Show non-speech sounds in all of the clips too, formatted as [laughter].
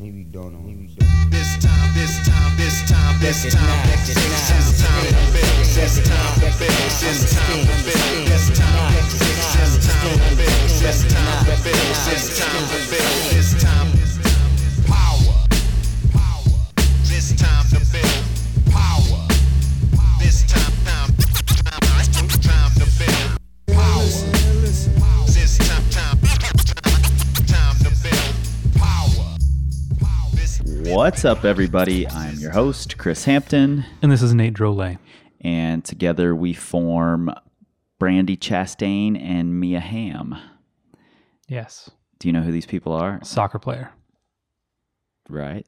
Know. Maybe don't. This time, this time, this time, this time, this time. This time. This time to build. This time to build. This time to build. This time to build. This time to build. This time. What's up, everybody? I'm your host, Chris Hampton, And this is Nate Drolet. and together we form Brandi Chastain and Mia Hamm. Yes. Do you know who these people are? Soccer player. Right?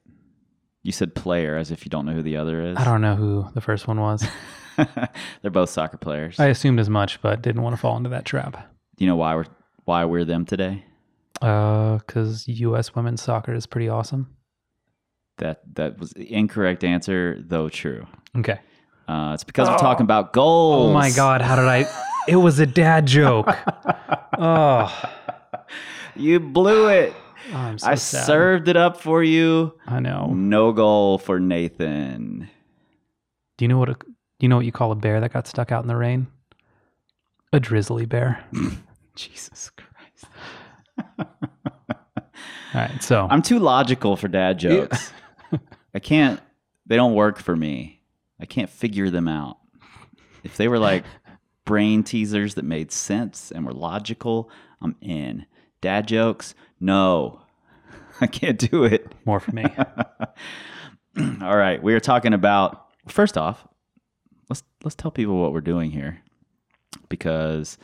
You said player as if you don't know who the other is. I don't know who the first one was. [laughs] They're both soccer players. I assumed as much, but didn't want to fall into that trap. Do you know why we're why we're them today? Uh, because U.S. women's soccer is pretty awesome. That that was the incorrect answer, though true. Okay. Uh, it's because we're talking about goals. Oh my God, how did I? It was a dad joke. [laughs] oh, You blew it. I'm so I sad. served it up for you. I know. No goal for Nathan. Do you know what? A, do you know what you call a bear that got stuck out in the rain? A drizzly bear. [laughs] Jesus Christ. All right. So I'm too logical for dad jokes. I can't, they don't work for me. I can't figure them out. If they were like [laughs] brain teasers that made sense and were logical, I'm in. Dad jokes, no. [laughs] I can't do it. more for me. [laughs] All right, we are talking about first off, let's let's tell people what we're doing here because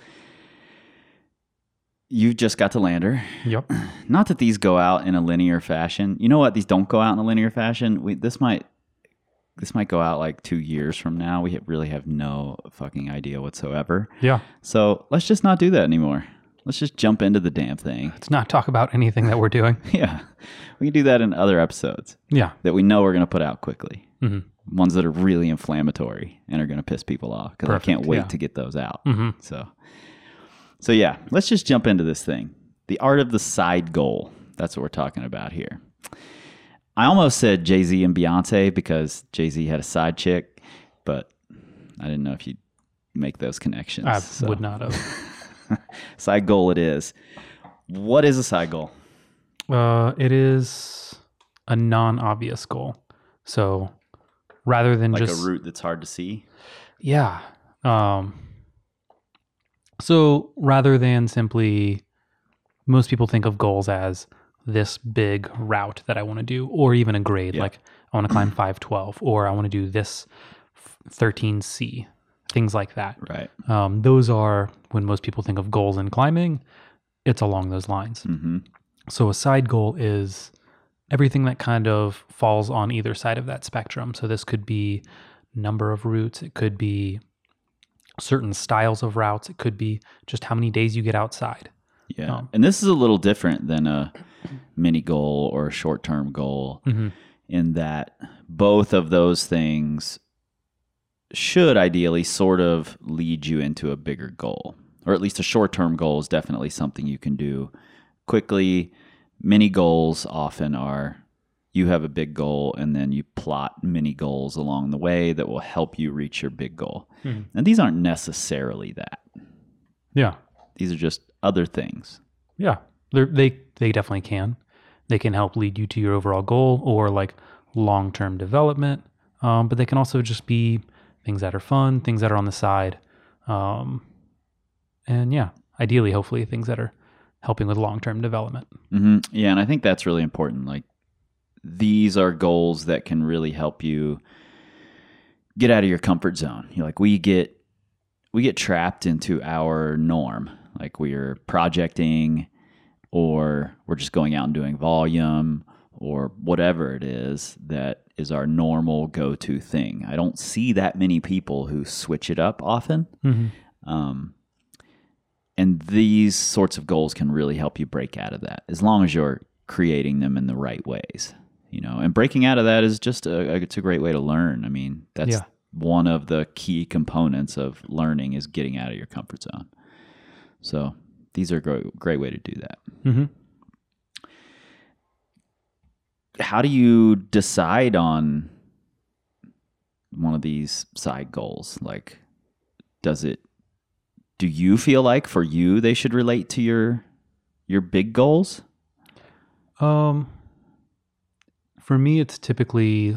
you just got to Lander. yep. [clears throat] Not that these go out in a linear fashion. You know what? These don't go out in a linear fashion. We this might this might go out like 2 years from now. We really have no fucking idea whatsoever. Yeah. So, let's just not do that anymore. Let's just jump into the damn thing. Let's not talk about anything that we're doing. [laughs] Yeah. We can do that in other episodes Yeah. that we know we're going to put out quickly. Mhm. Ones that are really inflammatory and are going to piss people off because I can't wait yeah. to get those out. Mhm. So, so yeah, let's just jump into this thing. The art of the side goal. That's what we're talking about here. I almost said Jay Z and Beyonce because Jay Z had a side chick, but I didn't know if you'd make those connections. I So, would not have. [laughs] Side goal it is. What is a side goal? Uh, it is a non-obvious goal. So rather than Like just a route that's hard to see. yeah. Um, so rather than simply, most people think of goals as this big route that I want to do, or even a grade. Yeah. Like I want to climb [clears throat] five twelve, or I want to do this thirteen C, things like that. Right. Um, those are when most people think of goals in climbing. It's along those lines. hmm So a side goal is everything that kind of falls on either side of that spectrum. So this could be number of routes, it could be certain styles of routes, it could be just how many days you get outside. Yeah. Um, and this is a little different than a mini goal or a short term goal Mhm. in that both of those things should ideally sort of lead you into a bigger goal. Or at least a short term goal is definitely something you can do quickly. Mini goals often are you have a big goal and then you plot mini goals along the way that will help you reach your big goal. Mhm. And these aren't necessarily that. Yeah. These are just other things. Yeah. They're, they they definitely can. They can help lead you to your overall goal or like long term development. Um, but they can also just be things that are fun, things that are on the side. Um, and yeah, ideally, hopefully, things that are helping with long term development. hmm Yeah, and I think that's really important. Like these are goals that can really help you get out of your comfort zone. You know, like we get we get trapped into our norm. Like we are projecting or we're just going out and doing volume or whatever it is that is our normal go-to thing. I don't see that many people who switch it up often. Mm-hmm. Um, and these sorts of goals can really help you break out of that as long as you're creating them in the right ways, you know. And breaking out of that is just a it's a great way to learn. I mean, that's Yeah. one of the key components of learning is getting out of your comfort zone. So these are a great, great way to do that. Mm-hmm. how do you decide on one of these side goals? Like, does it? Do you feel like for you they should relate to your your big goals? Um, for me, it's typically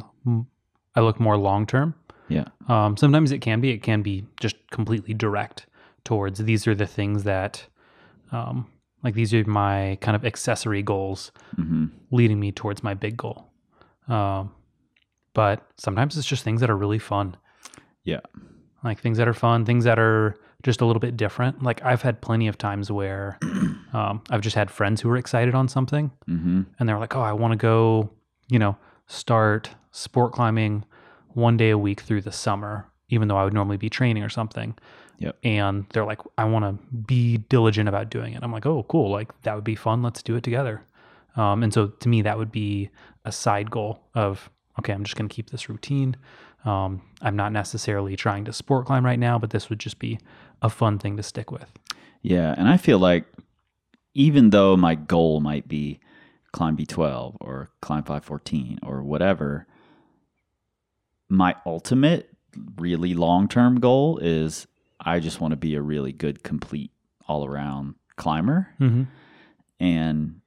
I look more long term. Yeah. Um, sometimes it can be. It can be just completely direct towards these are the things that, um, like these are my kind of accessory goals hmm leading me towards my big goal. Um, but sometimes it's just things that are really fun. Yeah. like things that are fun, things that are just a little bit different. Like I've had plenty of times where [clears throat] um, I've just had friends who were excited on something hmm and they're like, oh, I want to go, you know, start sport climbing one day a week through the summer, even though I would normally be training or something. Yep. And they're like, I want to be diligent about doing it. I'm like, oh, cool. Like that would be fun. Let's do it together. Um, and so to me, that would be a side goal of, okay, I'm just going to keep this routine. Um, I'm not necessarily trying to sport climb right now, but this would just be a fun thing to stick with. Yeah, and I feel like even though my goal might be climb V12 or climb 514 or whatever, my ultimate really long-term goal is I just want to be a really good complete all-around climber Mm-hmm. and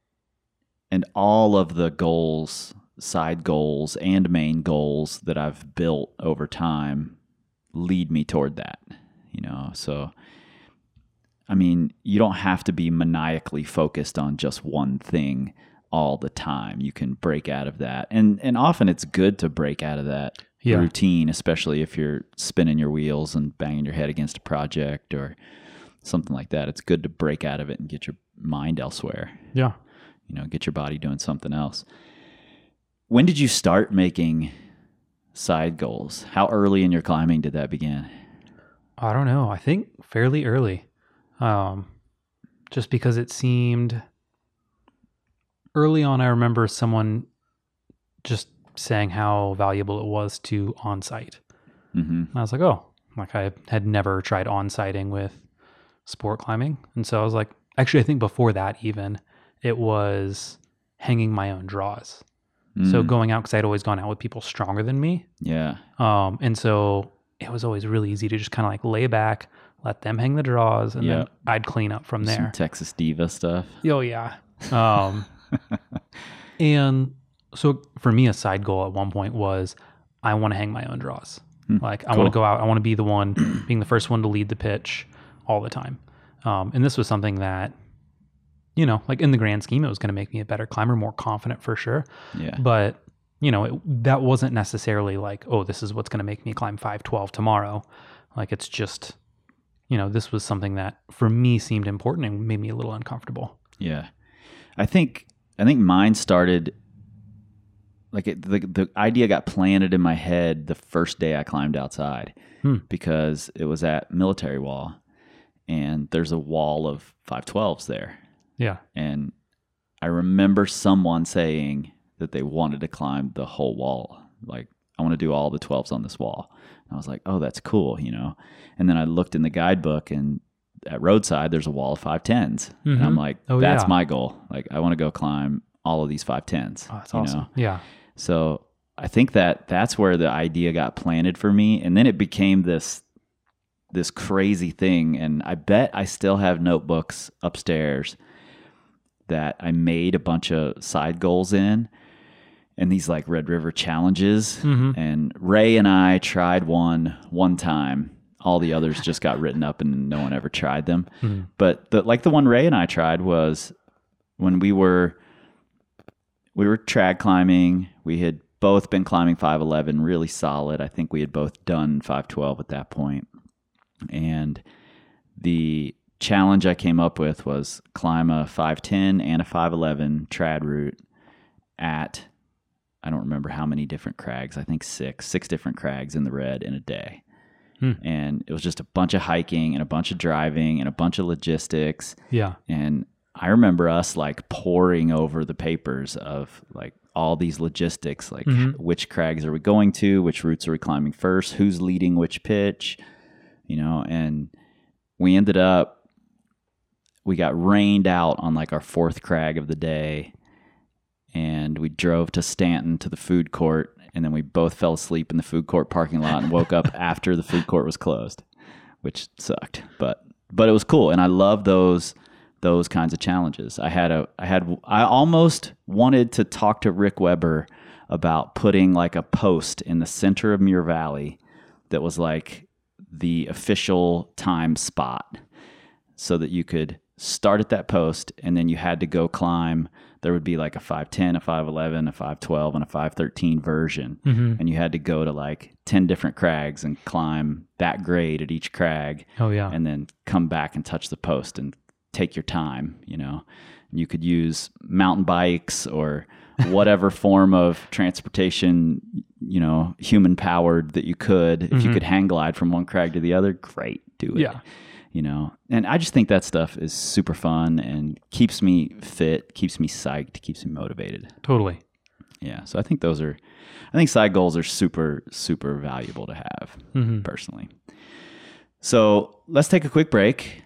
and all of the goals, side goals and main goals that I've built over time lead me toward that, you know. So I mean, you don't have to be maniacally focused on just one thing all the time. You can break out of that. And and often it's good to break out of that Yeah. routine, especially if you're spinning your wheels and banging your head against a project or something like that. It's good to break out of it and get your mind elsewhere Yeah. you know, get your body doing something else. When did you start making side goals? How early in your climbing did that begin? I don't know. I think fairly early. Um, just because it seemed early on, I remember someone just saying how valuable it was to on site. Mm-hmm. I was like, oh, like I had never tried on sighting with sport climbing. And so I was like, actually, I think before that, even it was hanging my own draws. So Mm. going out, because I'd always gone out with people stronger than me. yeah, Um, and so it was always really easy to just kind of like lay back, let them hang the draws, and then I'd clean up from some there. Texas diva stuff. Oh yeah. Um, [laughs] and so for me, a side goal at one point was I want to hang my own draws. Hmm, Like I cool. want to go out. I want to be the one [clears throat] being the first one to lead the pitch all the time. Um, and this was something that, you know, like in the grand scheme, it was going to make me a better climber, more confident for sure. Yeah, But you know, it, that wasn't necessarily like, oh, this is what's going to make me climb 512 tomorrow. Like it's just, you know, this was something that for me seemed important and made me a little uncomfortable. yeah. I think I think mine started like it, the the idea got planted in my head the first day I climbed outside Hmm. because it was at military wall, and there's a wall of 512s there. Yeah. And I remember someone saying that they wanted to climb the whole wall. Like, I want to do all the 12s on this wall. And I was like, oh, that's cool, you know? And then I looked in the guidebook and at roadside, there's a wall of 510s. And I'm Mhm. like, Oh, that's yeah. my goal. Like, I want to go climb all of these 510s. Oh, that's you awesome. know? Yeah. So I think that that's where the idea got planted for me, and then it became this this crazy thing. And I bet I still have notebooks upstairs that I made a bunch of side goals in, and these like Red River challenges. Mhm. And Ray and I tried one one time. All the others just got written up, and no one ever tried them. Mhm. But the like the one Ray and I tried was when we were we were trad climbing. We had both been climbing 511 really solid. I think we had both done 512 at that point. And the challenge I came up with was climb a 510 and a 511 trad route at I don't remember how many different crags. I think six, six different crags in the red in a day. Hmm. And it was just a bunch of hiking and a bunch of driving and a bunch of logistics. Yeah. And I remember us like poring over the papers of like all these logistics, like Mhm. which crags are we going to, which routes are we climbing first, who's leading which pitch, you know, and we ended up we got rained out on like our fourth crag of the day and we drove to Stanton to the food court, and then we both fell asleep in the food court parking lot and woke up [laughs] after the food court was closed, which sucked, but but it was cool, and I love those those kinds of challenges. I had a I had I almost wanted to talk to Rick Weber about putting like a post in the center of Muir Valley that was like the official time spot so that you could start at that post and then you had to go climb there would be like a 510 a 511 a 512 and a 513 version. Mm-hmm. And you had to go to like 10 different crags and climb that grade at each crag Oh yeah. and then come back and touch the post and take your time you know. You could use mountain bikes or [laughs] whatever form of transportation you know human powered that you could. If you mm-hmm. could hang glide from one crag to the other great do it. Yeah. You know and i just think that stuff is super fun and keeps me fit keeps me psyched keeps me motivated totally. yeah so i think those are i think side goals are super super valuable to have mm-hmm. personally so let's take a quick break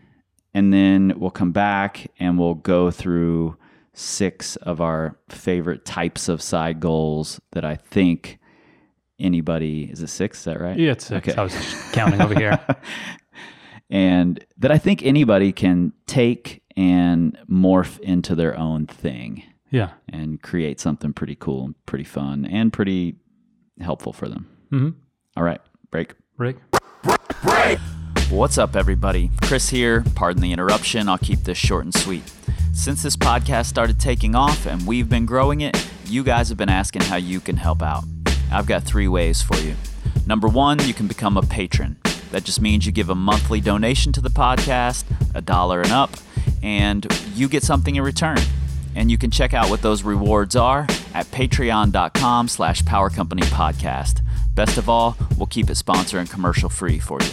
and then we'll come back and we'll go through six of our favorite types of side goals that i think anybody is it six is that right Yeah, it's six. Okay. I was just counting over here. [laughs] and that I think anybody can take and morph into their own thing Yeah. and create something pretty cool and pretty fun and pretty helpful for them. hmm All right, break. Break. Break. What's up, everybody? Chris here. Pardon the interruption. I'll keep this short and sweet. Since this podcast started taking off and we've been growing it, you guys have been asking how you can help out. I've got three ways for you. Number one, you can become a patron. That just means you give a monthly donation to the podcast, a dollar and up, and you get something in return. And you can check out what those rewards are at patreon.com slash power company podcast. Best of all, we'll keep it sponsor and commercial free for you.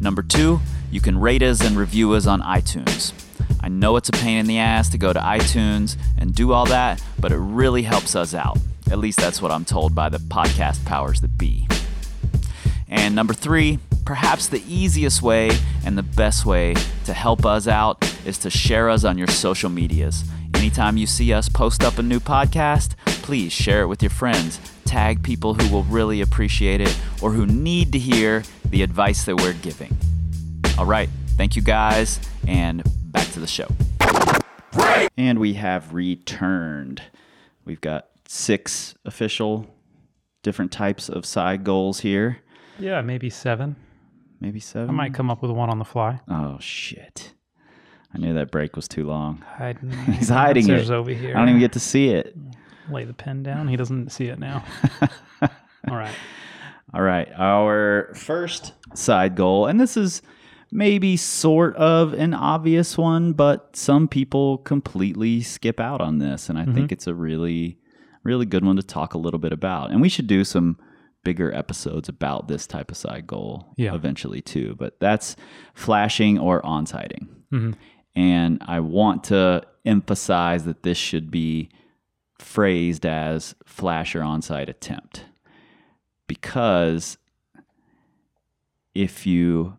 Number two, you can rate us and review us on iTunes. I know it's a pain in the ass to go to iTunes and do all that, but it really helps us out. At least that's what I'm told by the podcast powers that be. And number three, perhaps the easiest way and the best way to help us out is to share us on your social medias. Anytime you see us post up a new podcast, please share it with your friends. Tag people who will really appreciate it or who need to hear the advice that we're giving. All right, thank you guys, and back to the show. And we have returned. We've got six official different types of side goals here. Yeah, maybe seven. Maybe seven. I might come up with one on the fly. Oh shit! I knew that break was too long. Hiding. [laughs] He's hiding it. over here. I don't even get to see it. [laughs] lay the pen down. He doesn't see it now. [laughs] All right. All right, our first side goal, and this is maybe sort of an obvious one, but some people completely skip out on this, and I think mm-hmm. it's a really, really good one to talk a little bit about. And we should do some bigger episodes about this type of side goal Yeah. eventually too. But that's flashing or on-sighting. Mhm. And I want to emphasize that this should be phrased as flash or on-site attempt because if you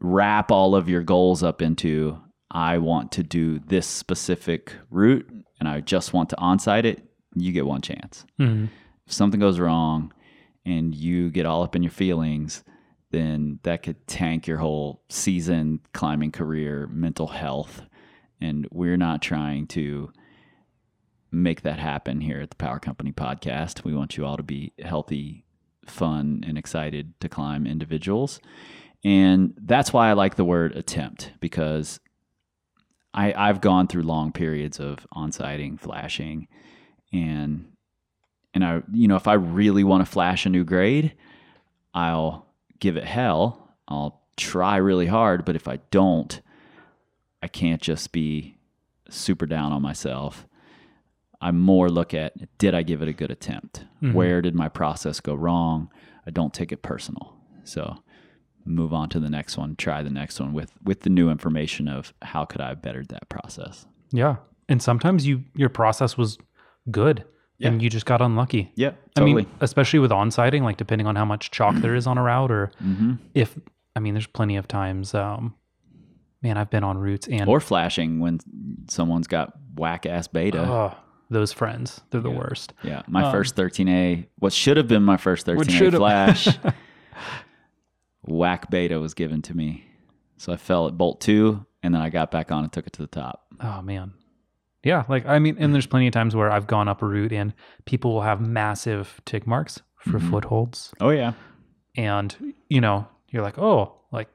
wrap all of your goals up into I want to do this specific route and I just want to on-site it, you get one chance. Mhm. If something goes wrong and you get all up in your feelings, then that could tank your whole season, climbing career, mental health. And we're not trying to make that happen here at the Power Company podcast. We want you all to be healthy, fun, and excited to climb individuals. And that's why I like the word attempt because I, I've gone through long periods of on-sighting, flashing, and and I you know if I really want to flash a new grade, I'll give it hell. I'll try really hard, but if I don't, I can't just be super down on myself. I more look at did I give it a good attempt? Mm-hmm. Where did my process go wrong? I don't take it personal. So move on to the next one, try the next one with with the new information of how could I have bettered that process. Yeah. And sometimes you your process was good and you just got unlucky. Yeah, I mean, especially with on-sighting, like depending on how much chalk there is on a route, or Mm-hmm. if I mean, there's plenty of times. Um, man, I've been on routes and or flashing when someone's got whack ass beta. oh, those friends. They're the Yeah. worst. Yeah, my Um, first 13A, what should have been my first 13A flash, [laughs] whack beta was given to me. So I fell at bolt two, and then I got back on and took it to the top. Oh man. Yeah, like I mean, and there's plenty of times where I've gone up a route and people will have massive tick marks for Mhm. footholds, Oh yeah, and you know, you're like, oh, like,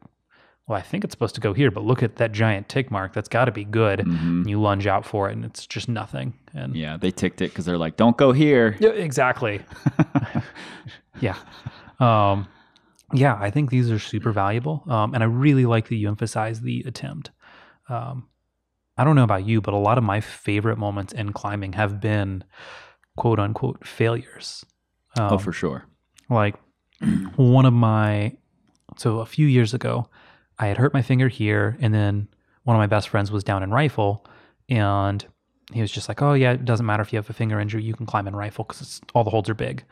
well, I think it's supposed to go here, but look at that giant tick mark. That's got to be good. Mhm. And you lunge out for it, and it's just nothing. And yeah. They ticked it because they're like, "Don't go here." Yeah, exactly. [laughs] yeah. Um, yeah, I think these are super valuable. Um, and I really like that you emphasize the attempt. Um, I don't know about you, but a lot of my favorite moments in climbing have been quote unquote failures. Um, oh, for sure. like [clears throat] one of my so a few years ago i had hurt my finger here and then one of my best friends was down in rifle and he was just like oh yeah it doesn't matter if you have a finger injury you can climb in rifle because all the holds are big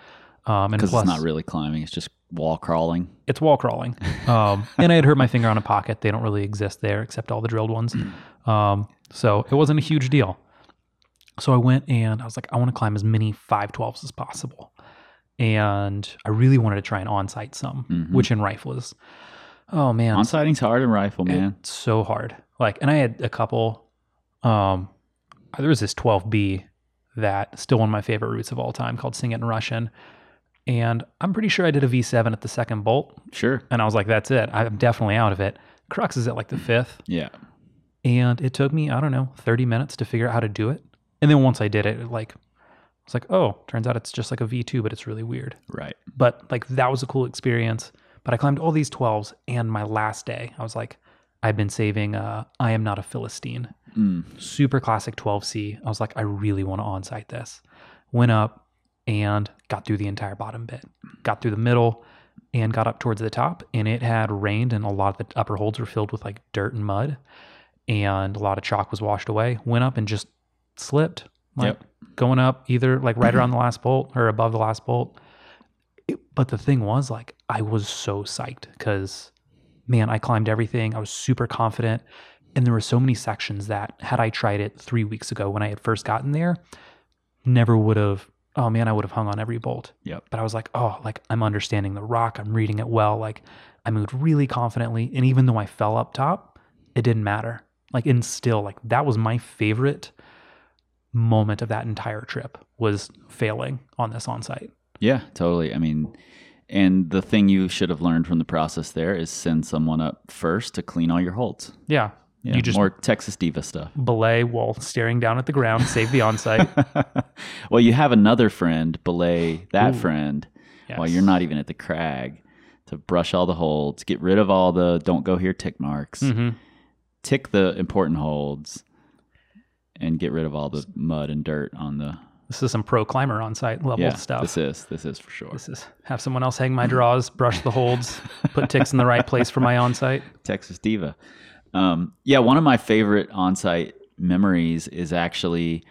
um, and plus it's not really climbing; it's just wall crawling. it's wall crawling. [laughs] Um, and i had hurt my finger on a pocket. They don't really exist there except all the drilled ones. [clears throat] Um, so it wasn't a huge deal. So i went and i was like i want to climb as many 512s as possible. And i really wanted to try and on-site some Mhm. which in rifle is oh man. On sighting's hard in rifle, man. it's so hard. Like and i had a couple um there was this 12b that still one of my favorite routes of all time called sing it in russian and i'm pretty sure i did a v7 at the second bolt sure. and I was like, that's it. I'm definitely out of it. Crux is at like the fifth. Yeah. And it took me, I don't know, 30 minutes to figure out how to do it. And then once I did it, it like, it's like, oh, turns out it's just like a V2, but it's really weird. Right. But like, that was a cool experience. But I climbed all these 12s. And my last day, I was like, I've been saving uh, I Am Not a Philistine. Mm. Super classic 12C. I was like, I really want to on site this. Went up and got through the entire bottom bit, got through the middle and got up towards the top. And it had rained, and a lot of the upper holds were filled with like dirt and mud, and a lot of chalk was washed away. Went up and just slipped, like Yep. going up either like right around the last bolt or above the last bolt. It- but the thing was, like, I was so psyched because, man, I climbed everything. I was super confident. And there were so many sections that, had I tried it three weeks ago when I had first gotten there, never would have. Oh man, I would have hung on every bolt. Yep. But I was like, oh, like I'm understanding the rock. I'm reading it well. Like I moved really confidently. And even though I fell up top, it didn't matter. Like, and still, like that was my favorite moment of that entire trip was failing on this on site. Yeah, totally. I mean, and the thing you should have learned from the process there is send someone up first to clean all your holds. Yeah. Yeah, You just more Texas Diva stuff. belay while staring down at the ground, save the on site. [laughs] well, you have another friend, belay that Ooh. friend while you're not even at the crag to brush all the holds, get rid of all the don't go here tick marks, hmm tick the important holds, and get rid of all the mud and dirt on the This is some pro climber on site level yeah. stuff. This is this is for sure. This is have someone else hang my draws, brush the holds, put ticks in the right place for my on site. [laughs] Texas Diva. Um, yeah, one of my favorite on-site memories is actually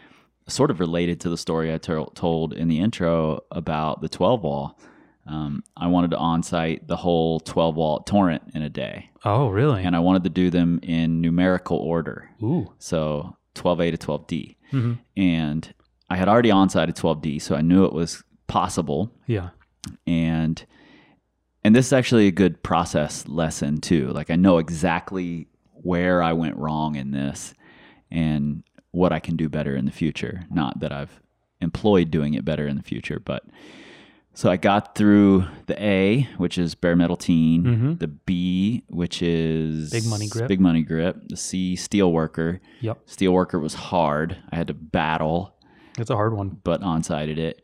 sort of related to the story I told in the intro about the 12 wall. Um, I wanted to on-site the whole 12 wall torrent in a day, Oh, really? and I wanted to do them in numerical order. Ooh. So 12A to 12D. hmm And I had already on-sited 12D, so I knew it was possible Yeah. and and this is actually a good process lesson too like i know exactly where i went wrong in this and what i can do better in the future not that i've employed doing it better in the future but so i got through the a which is bare metal teen Mhm. the b which is Big money grip. big money grip the c steel worker Yep. steel worker was hard i had to battle It's a hard one. but on-sighted it.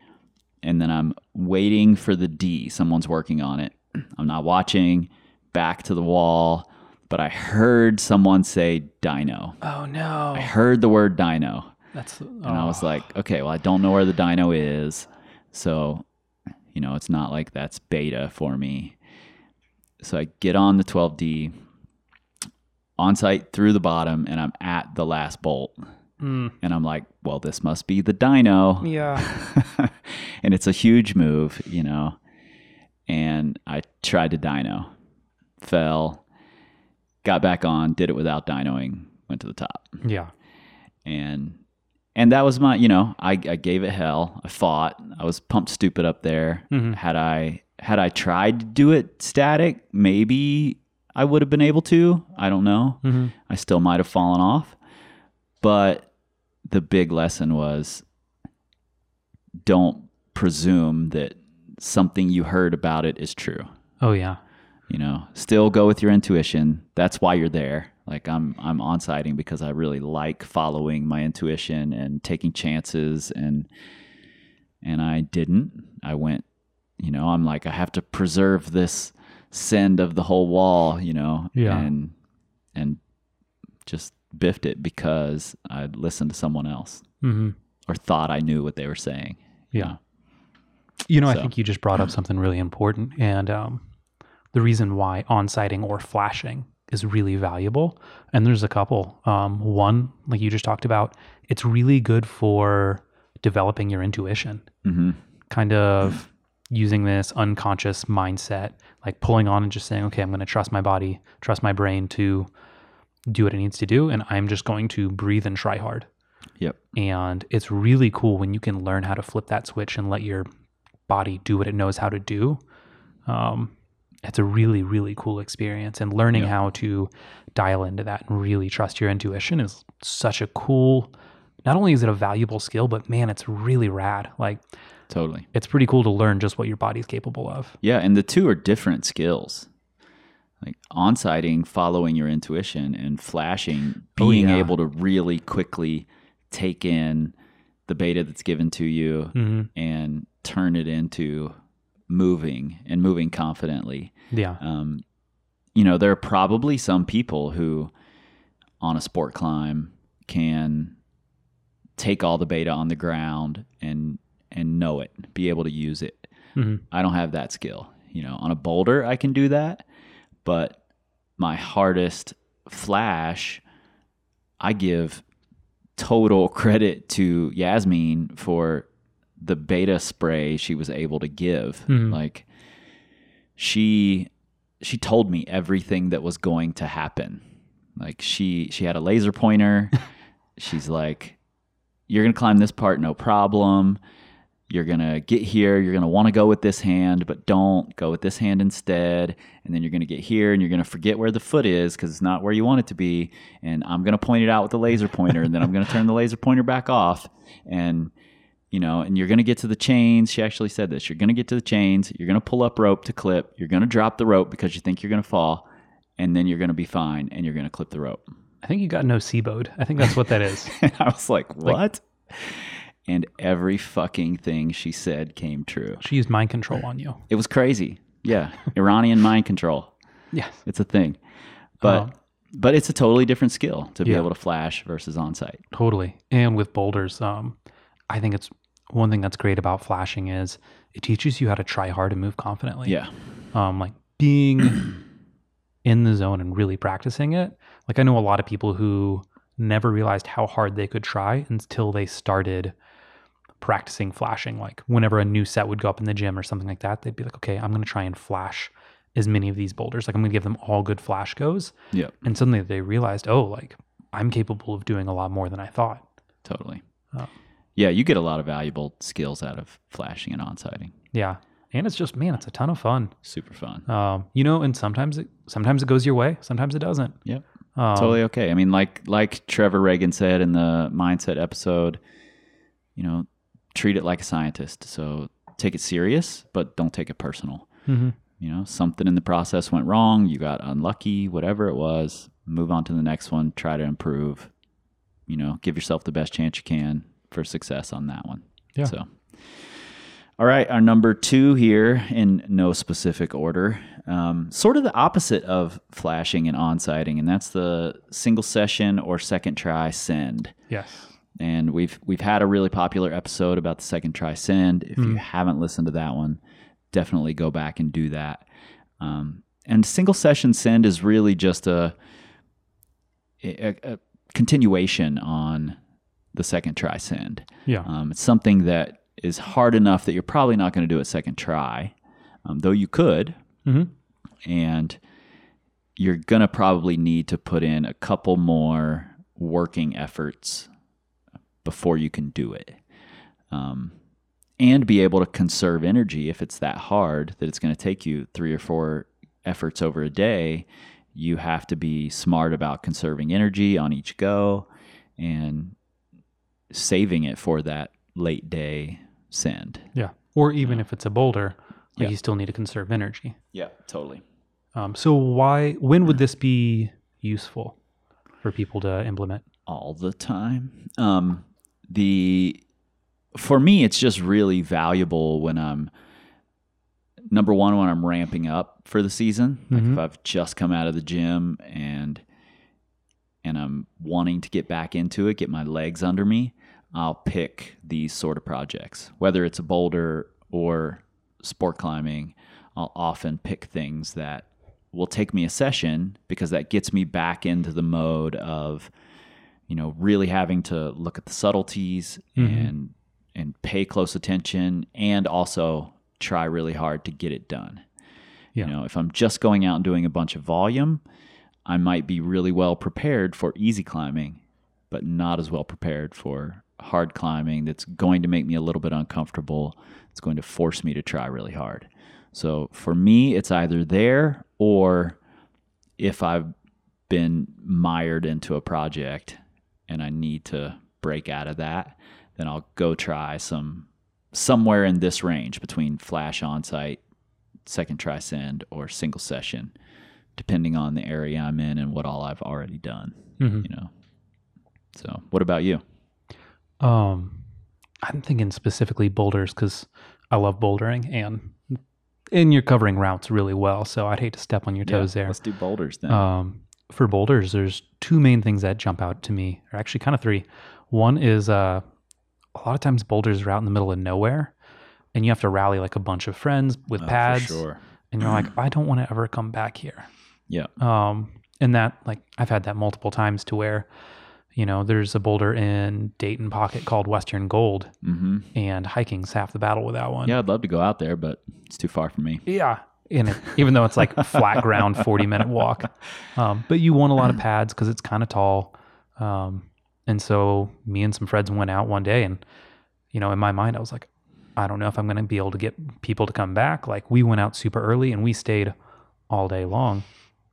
And then I'm waiting for the D. Someone's working on it. [clears throat] I'm not watching, back to the wall, but I heard someone say dyno. Oh no. I heard the word dyno. That's And I was like, okay, well, I don't know where the dyno is. So, you know, it's not like that's beta for me. So I get on the 12D, on site through the bottom, and I'm at the last bolt. Mm, And I'm like, well, this must be the dyno. yeah. [laughs] and it's a huge move, you know. And I tried to dyno, fell, got back on, did it without dynoing, went to the top. Yeah. And and that was my, you know, I, I gave it hell. I fought. I was pumped stupid up there. Mhm. Had I had I tried to do it static, maybe I would have been able to. I don't know. hmm I still might have fallen off. But the big lesson was don't presume that something you heard about it is true. Oh yeah. You know, still go with your intuition. That's why you're there. Like I'm I'm on sighting because I really like following my intuition and taking chances and and I didn't. I went, you know, I'm like I have to preserve this send of the whole wall, you know, Yeah. and and just biffed it because I listened to someone else hmm or thought I knew what they were saying. you Yeah. know? You know, I think you just brought up something really important, and um, the reason why on-sighting or flashing is really valuable. And there's a couple. Um, one, like you just talked about, it's really good for developing your intuition. Mhm. Kind of using this unconscious mindset, like pulling on and just saying, "Okay, I'm going to trust my body, trust my brain to do what it needs to do, and I'm just going to breathe and try hard." Yep. And it's really cool when you can learn how to flip that switch and let your body do what it knows how to do. Um, it's a really, really cool experience. And learning Yeah. how to dial into that and really trust your intuition is such a cool, not only is it a valuable skill, but man, it's really rad. Like, Totally. it's pretty cool to learn just what your body's capable of. Yeah, and the two are different skills. Like on sighting, following your intuition, and flashing, Oh, being yeah. able to really quickly take in the beta that's given to you hmm and turn it into moving and moving confidently. Yeah. Um, you know, there are probably some people who on a sport climb can take all the beta on the ground and and know it, be able to use it. hmm I don't have that skill. You know, on a boulder I can do that, but my hardest flash, I give total [laughs] credit to Yasmin for the beta spray she was able to give. Mhm. Like she she told me everything that was going to happen. Like she she had a laser pointer. [laughs] She's like you're going to climb this part no problem you're going to get here you're going to want to go with this hand but don't go with this hand instead and then you're going to get here and you're going to forget where the foot is because it's not where you want it to be and i'm going to point it out with the laser pointer and then i'm going to turn the laser pointer back off and you know and you're going to get to the chains she actually said this you're going to get to the chains you're going to pull up rope to clip you're going to drop the rope because you think you're going to fall and then you're going to be fine and you're going to clip the rope I think you got no seabode. I think that's what that is. [laughs] and I was like, what? and every fucking thing she said came true. She used mind control on you. It was crazy. Yeah. [laughs] Iranian mind control. Yes. It's a thing. But Um, but it's a totally different skill to be able to flash versus on site. Totally. And with boulders, um, I think it's one thing that's great about flashing is it teaches you how to try hard and move confidently. Yeah. Um, like being [clears throat] in the zone and really practicing it. Like I know a lot of people who never realized how hard they could try until they started practicing flashing. Like whenever a new set would go up in the gym or something like that, they'd be like, okay, I'm going to try and flash as many of these boulders. Like I'm going to give them all good flash goes. Yep. And suddenly they realized, oh, like I'm capable of doing a lot more than I thought. Totally. Oh. Yeah, you get a lot of valuable skills out of flashing and on sighting. Yeah. And it's just, man, it's a ton of fun. Super fun. Um, you know, and sometimes it sometimes it goes your way, sometimes it doesn't. Yep. Um, totally okay. I mean, like like Trevor Ragan said in the mindset episode, you know, treat it like a scientist. So take it serious, but don't take it personal. mhm. You know, something in the process went wrong, you got unlucky, whatever it was, move on to the next one, try to improve. You know, give yourself the best chance you can for success on that one. Yeah. So all right, our number two here in no specific order, um, sort of the opposite of flashing and on-sighting, and that's the single session or second try send. Yes. And we've we've had a really popular episode about the second try send. If you haven't listened to that one, definitely go back and do that. Um, and single session send is really just a, a, a continuation on the second try send. Yeah. Um, it's something that is hard enough that you're probably not going to do a second try, um, though you could. Mhm. And you're going to probably need to put in a couple more working efforts before you can do it. Um, and be able to conserve energy if it's that hard that it's going to take you three or four efforts over a day. You have to be smart about conserving energy on each go and saving it for that late day send. Yeah. Or even if it's a boulder, like Yeah. you still need to conserve energy. Yeah, totally. Um, so why? When would this be useful for people to implement? all the time. Um, the for me, it's just really valuable when I'm number one when I'm ramping up for the season. Like Mhm. if I've just come out of the gym and and I'm wanting to get back into it, get my legs under me, I'll pick these sort of projects. Whether it's a boulder or sport climbing, I'll often pick things that will take me a session because that gets me back into the mode of you know really having to look at the subtleties Mhm. and and pay close attention and also try really hard to get it done. Yeah. You know, if I'm just going out and doing a bunch of volume, I might be really well prepared for easy climbing, but not as well prepared for hard climbing that's going to make me a little bit uncomfortable. It's going to force me to try really hard. So for me, it's either there or if I've been mired into a project and I need to break out of that, then I'll go try some somewhere in this range between flash on site, second try send, or single session, depending on the area I'm in and what all I've already done. Mhm. You know. So, what about you? Um, I'm thinking specifically boulders because I love bouldering and and you're covering routes really well. So I'd hate to step on your toes there. Let's do boulders then. Um, for boulders, there's two main things that jump out to me, or actually kind of three. One is uh, a lot of times boulders are out in the middle of nowhere, and you have to rally like a bunch of friends with Oh, pads, sure. and you're like, I don't want to ever come back here. Yeah. Um, and that like I've had that multiple times to where, you know, there's a boulder in Dayton Pocket called Western Gold, hmm and hiking's half the battle with that one. Yeah, I'd love to go out there, but it's too far for me. Yeah. It, even though it's like [laughs] flat ground, 40 minute walk. Um, but you want a lot of [clears throat] pads because it's kind of tall. Um, and so me and some friends went out one day and, you know, in my mind, I was like, I don't know if I'm going to be able to get people to come back. Like we went out super early and we stayed all day long.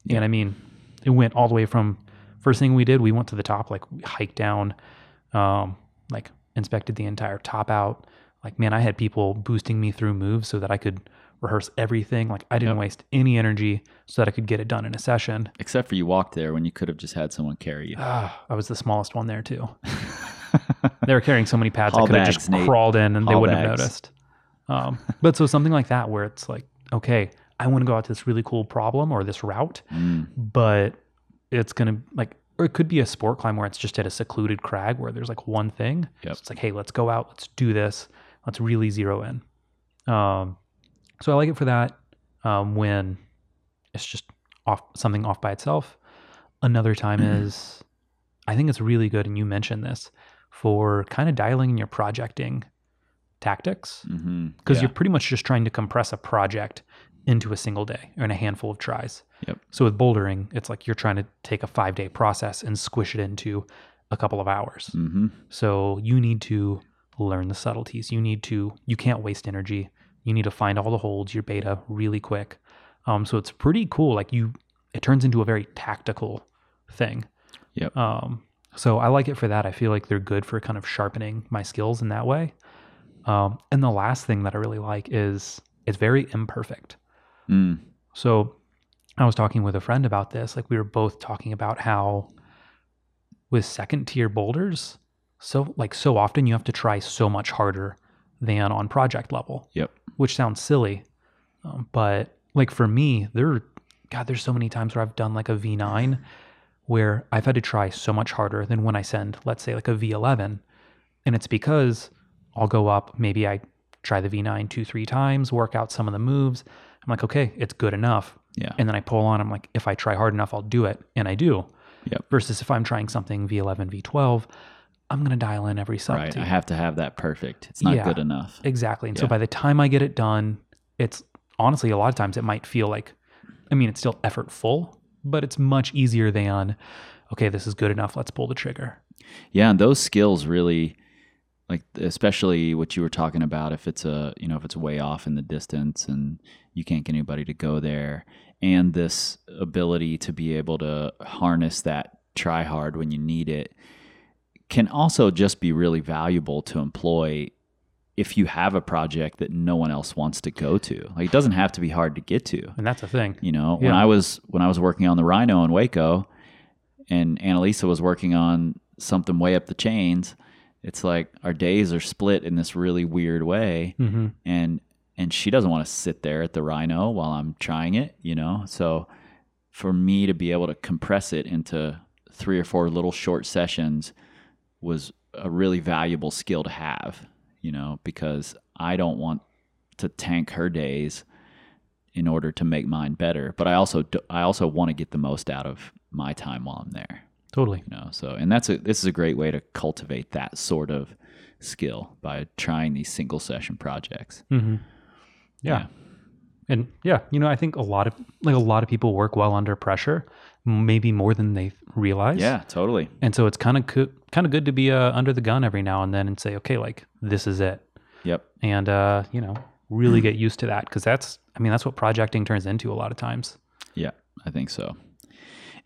And I mean, it went all the way from first thing we did, we went to the top, like we hiked down, um, like inspected the entire top out. Like, man, I had people boosting me through moves so that I could rehearse everything. Like, I didn't Yep. waste any energy so that I could get it done in a session. Except for you walked there when you could have just had someone carry you. Ah, I was the smallest one there too. [laughs] they were carrying so many pads, I Haul could have just Nate. crawled in and they wouldn't have noticed. Um, but so something like that, where it's like, okay, I want to go out to this really cool problem or this route, Mm, but it's gonna like, or it could be a sport climb where it's just at a secluded crag where there's like one thing. Yep. So it's like, hey, let's go out, let's do this, let's really zero in. Um, so I like it for that. Um, when it's just off something off by itself. Another time [clears throat] is, I think it's really good, and you mentioned this for kind of dialing in your projecting tactics because you're pretty much just trying to compress a project into a single day or in a handful of tries. Yep. So with bouldering, it's like you're trying to take a five day process and squish it into a couple of hours. hmm So you need to learn the subtleties. You need to, you can't waste energy. You need to find all the holds, your beta really quick. Um, so it's pretty cool. Like you, it turns into a very tactical thing. Yep. Um, so I like it for that. I feel like they're good for kind of sharpening my skills in that way. Um, and the last thing that I really like is it's very imperfect. Mm. So I was talking with a friend about this. Like we were both talking about how with second tier boulders, so like so often you have to try so much harder than on project level, Yep. which sounds silly. Um, but like for me, there, God, there's so many times where I've done like a V9 where I've had to try so much harder than when I send, let's say, like a V11. And it's because I'll go up, maybe I try the V9 two, three times, work out some of the moves. I'm like, okay, it's good enough. Yeah. And then I pull on, I'm like, if I try hard enough, I'll do it. And I do. Yep. Versus if I'm trying something V11, V12, I'm going to dial in every sub. Right. I have to have that perfect. It's not Yeah. good enough. Exactly. And so by the time I get it done, it's honestly a lot of times it might feel like, I mean, it's still effortful, but it's much easier than, okay, this is good enough. Let's pull the trigger. Yeah, and those skills really like especially what you were talking about if it's a you know if it's way off in the distance and you can't get anybody to go there and this ability to be able to harness that try hard when you need it can also just be really valuable to employ if you have a project that no one else wants to go to. Like it doesn't have to be hard to get to. And that's a thing. You know, when I was when I was working on the Rhino in Waco, and Annalisa was working on something way up the chains, it's like our days are split in this really weird way, hmm and and she doesn't want to sit there at the Rhino while I'm trying it. You know, so for me to be able to compress it into three or four little short sessions was a really valuable skill to have. You know, because I don't want to tank her days in order to make mine better. But I also do, I also want to get the most out of my time while I'm there. Totally. You know, so and that's a this is a great way to cultivate that sort of skill by trying these single session projects. hmm Yeah. And yeah, you know, I think a lot of like a lot of people work well under pressure, maybe more than they realize. Yeah, totally. And so it's kind of co- kind of good to be uh, under the gun every now and then and say, okay, like this is it, Yep. and uh, you know, really [clears throat] get used to that because that's, I mean, that's what projecting turns into a lot of times. Yeah, I think so.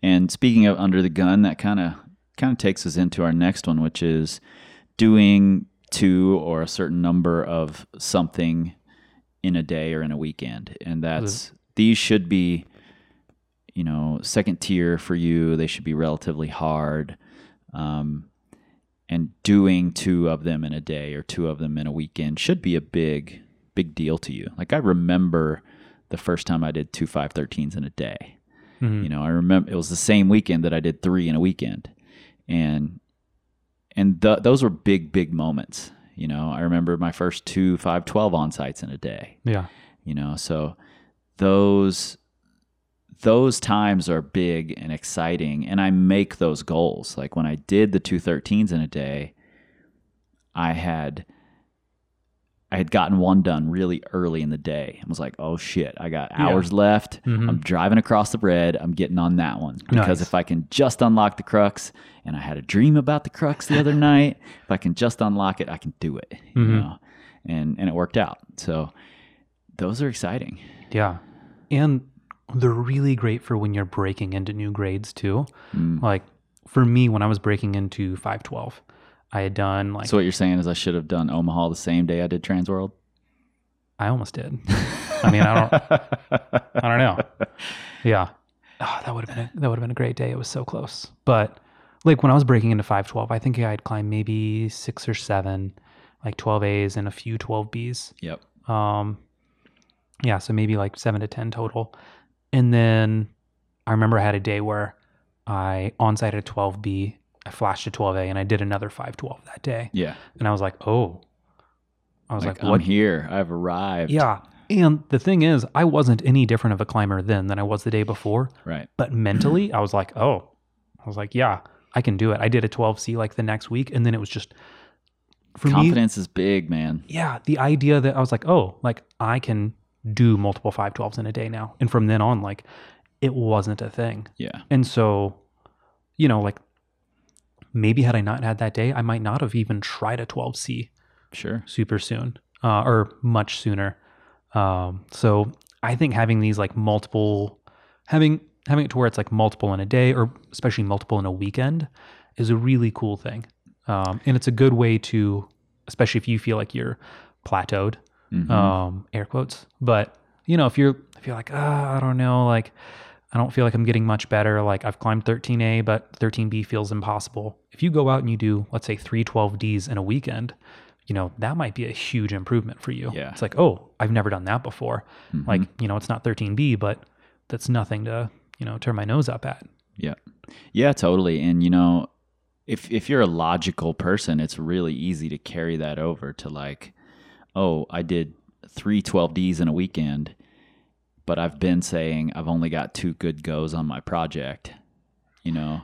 And speaking of under the gun, that kind of kind of takes us into our next one, which is doing two or a certain number of something in a day or in a weekend. And that's these should be you know, second tier for you. They should be relatively hard. Um, and doing two of them in a day or two of them in a weekend should be a big, big deal to you. Like I remember the first time I did two 513s in a day. Mhm. You know, I remember it was the same weekend that I did three in a weekend, and and th- those were big, big moments. You know, I remember my first two 512 on sites in a day. Yeah. You know, so those those times are big and exciting, and I make those goals. Like when I did the two 13s in a day, I had I had gotten one done really early in the day and was like, oh shit, I got Yeah. hours left. Mhm. I'm driving across the red. I'm getting on that one. Because Nice. if I can just unlock the crux, and I had a dream about the crux the other [laughs] night, if I can just unlock it, I can do it. You Mhm. know? And and it worked out. So those are exciting. Yeah. And they're really great for when you're breaking into new grades too. Mm. Like for me, when I was breaking into 512, I had done like, So what you're saying is I should have done Omaha the same day I did Transworld? I almost did. I mean, I don't, [laughs] I don't know. Yeah. Oh, that would have been a, that would have been a great day. It was so close. But like when I was breaking into 512, I think I had climbed maybe six or seven, like 12 A's and a few 12 B's. Yep. Um, yeah, so maybe like seven to 10 total. And then I remember I had a day where I on-site at 12B, I flashed a 12A, and I did another 512 that day. Yeah. And I was like, oh, I was Like, like, I'm what? here. I've arrived. Yeah. And the thing is, I wasn't any different of a climber then than I was the day before. Right. But mentally, I was like, oh, I was like, yeah, I can do it. I did a 12C like the next week. And then it was just, for me, Confidence is big, man. yeah, the idea that I was like, oh, like I can do multiple 512s in a day now. And from then on, like it wasn't a thing. Yeah. And so, you know, like maybe had I not had that day, I might not have even tried a 12C Sure. super soon uh, or much sooner. Um, so I think having these like multiple, having having it to where it's like multiple in a day or especially multiple in a weekend is a really cool thing. Um, and it's a good way to, especially if you feel like you're plateaued, Mhm. um, air quotes. But you know, if you're if you're like, ah, I don't know, like I don't feel like I'm getting much better. Like I've climbed 13A, but 13B feels impossible. If you go out and you do, let's say, three 12Ds in a weekend, you know, that might be a huge improvement for you. Yeah. It's like, oh, I've never done that before. Mhm. Like, you know, it's not 13B, but that's nothing to, you know, turn my nose up at. Yeah. Yeah, totally. And you know, if if you're a logical person, it's really easy to carry that over to like, oh, I did three 12Ds in a weekend, but I've been saying I've only got two good goes on my project, you know.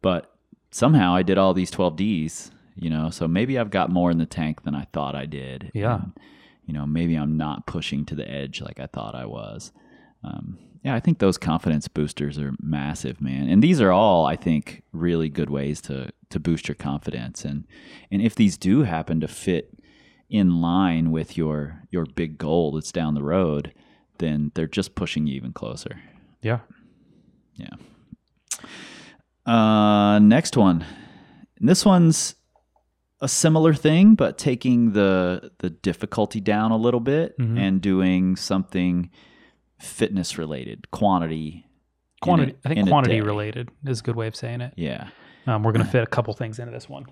But somehow I did all these 12Ds, you know, so maybe I've got more in the tank than I thought I did. Yeah. And, you know, maybe I'm not pushing to the edge like I thought I was. Um, yeah, I think those confidence boosters are massive, man. And these are all, I think, really good ways to to boost your confidence and and if these do happen to fit in line with your your big goal that's down the road then they're just pushing you even closer Yeah. yeah uh next one and this one's a similar thing but taking the the difficulty down a little bit Mhm. and doing something fitness related quantity Quantity. a- I think quantity related is a good way of saying it. yeah Um, we're gonna fit a couple things into this one.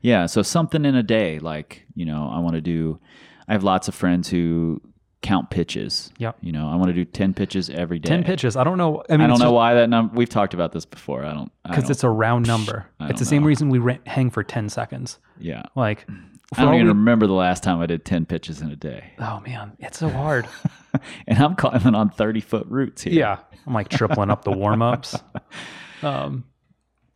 Yeah, so something in a day, like you know, I want to do. I have lots of friends who count pitches. Yep. You know, I want to do ten pitches every day. Ten pitches. I don't know. I mean, I don't know just- why that number. We've talked about this before. I don't. Because it's a round number. It's the don't same reason we ra- hang for 10 seconds. yeah. Like, I don't even we- remember the last time I did ten pitches in a day, oh man, it's so hard. [laughs] and I'm climbing on thirty foot routes here. yeah. I'm like tripling up the warm ups. [laughs] Um,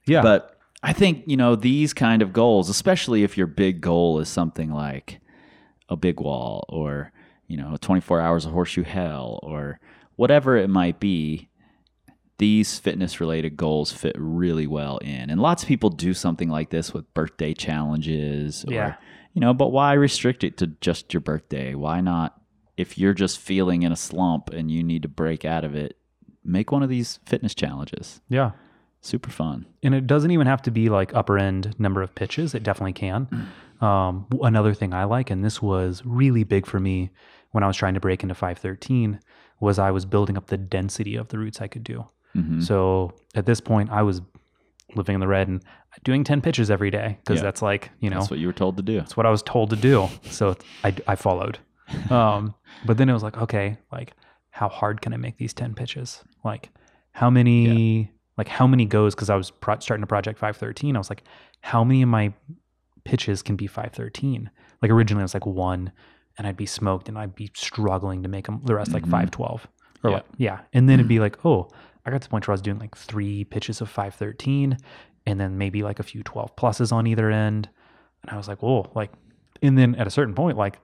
yeah. But I think, you know, these kind of goals, especially if your big goal is something like a big wall or, you know, 24 hours of horseshoe hell or whatever it might be, these fitness related goals fit really well in. And lots of people do something like this with birthday challenges or, Yeah. you know, but why restrict it to just your birthday? Why not? If you're just feeling in a slump and you need to break out of it, make one of these fitness challenges. yeah. Super fun. And it doesn't even have to be like upper end number of pitches. It definitely can. Um, another thing I like, and this was really big for me when I was trying to break into 513, was I was building up the density of the routes I could do. Mhm. So at this point, I was living in the red and doing 10 pitches every day because Yeah. that's like, you know, That's what you were told to do. That's what I was told to do. So I, I followed. [laughs] Um, but then it was like, okay, like how hard can I make these 10 pitches? Like how many, like how many goes? Cause I was pro- starting to project 513. I was like, how many of my pitches can be 513? Like originally I was like one and I'd be smoked and I'd be struggling to make them the rest like Mhm. 512 or Yeah. like, yeah. And then it'd be like, oh, I got to the point where I was doing like three pitches of 513 and then maybe like a few 12 pluses on either end. And I was like, whoa, like, and then at a certain point, like,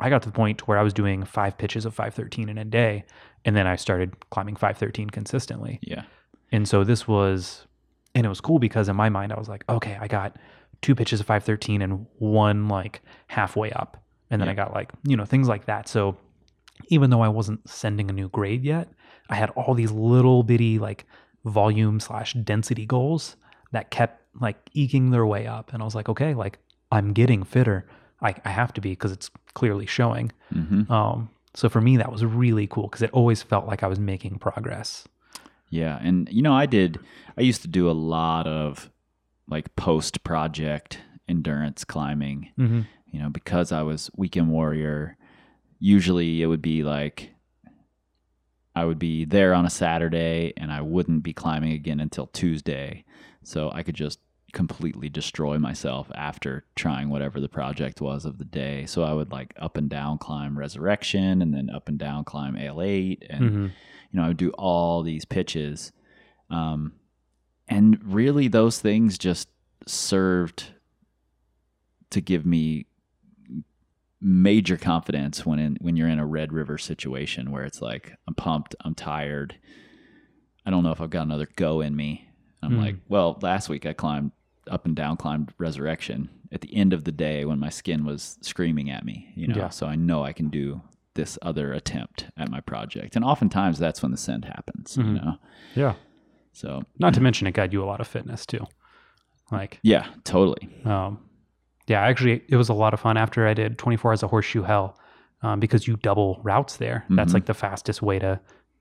I got to the point where I was doing five pitches of 513 in a day. And then I started climbing 513 consistently. Yeah. And so this was, and it was cool because in my mind, I was like, okay, I got two pitches of 513 and one like halfway up. And then I got like, you know, things like that. So even though I wasn't sending a new grade yet, I had all these little bitty like volume slash density goals that kept like eking their way up. And I was like, okay, like I'm getting fitter. I, I have to be because it's clearly showing. hmm Um, so for me, that was really cool because it always felt like I was making progress. Yeah. And, you know, I did, I used to do a lot of like post project endurance climbing, Mm-hmm. You know, because I was weekend warrior. Usually it would be like, I would be there on a Saturday and I wouldn't be climbing again until Tuesday. So I could just completely destroy myself after trying whatever the project was of the day. So I would like up and down climb Resurrection and then up and down climb L8 and Mm-hmm. you know, I would do all these pitches. Um, and really, those things just served to give me major confidence when in when you're in a Red River situation where it's like I'm pumped, I'm tired, I don't know if I've got another go in me. I'm Hmm. like, well, last week I climbed up and down, climbed Resurrection at the end of the day when my skin was screaming at me, you know. Yeah. So I know I can do this other attempt at my project, and oftentimes that's when the send happens, Mhm. you know. Yeah. So Not to mention it got you a lot of fitness too. Like, yeah, totally. um, yeah, actually, it was a lot of fun after I did 24 hours of horseshoe hell um, because you double routes there. That's Mhm. like the fastest way to,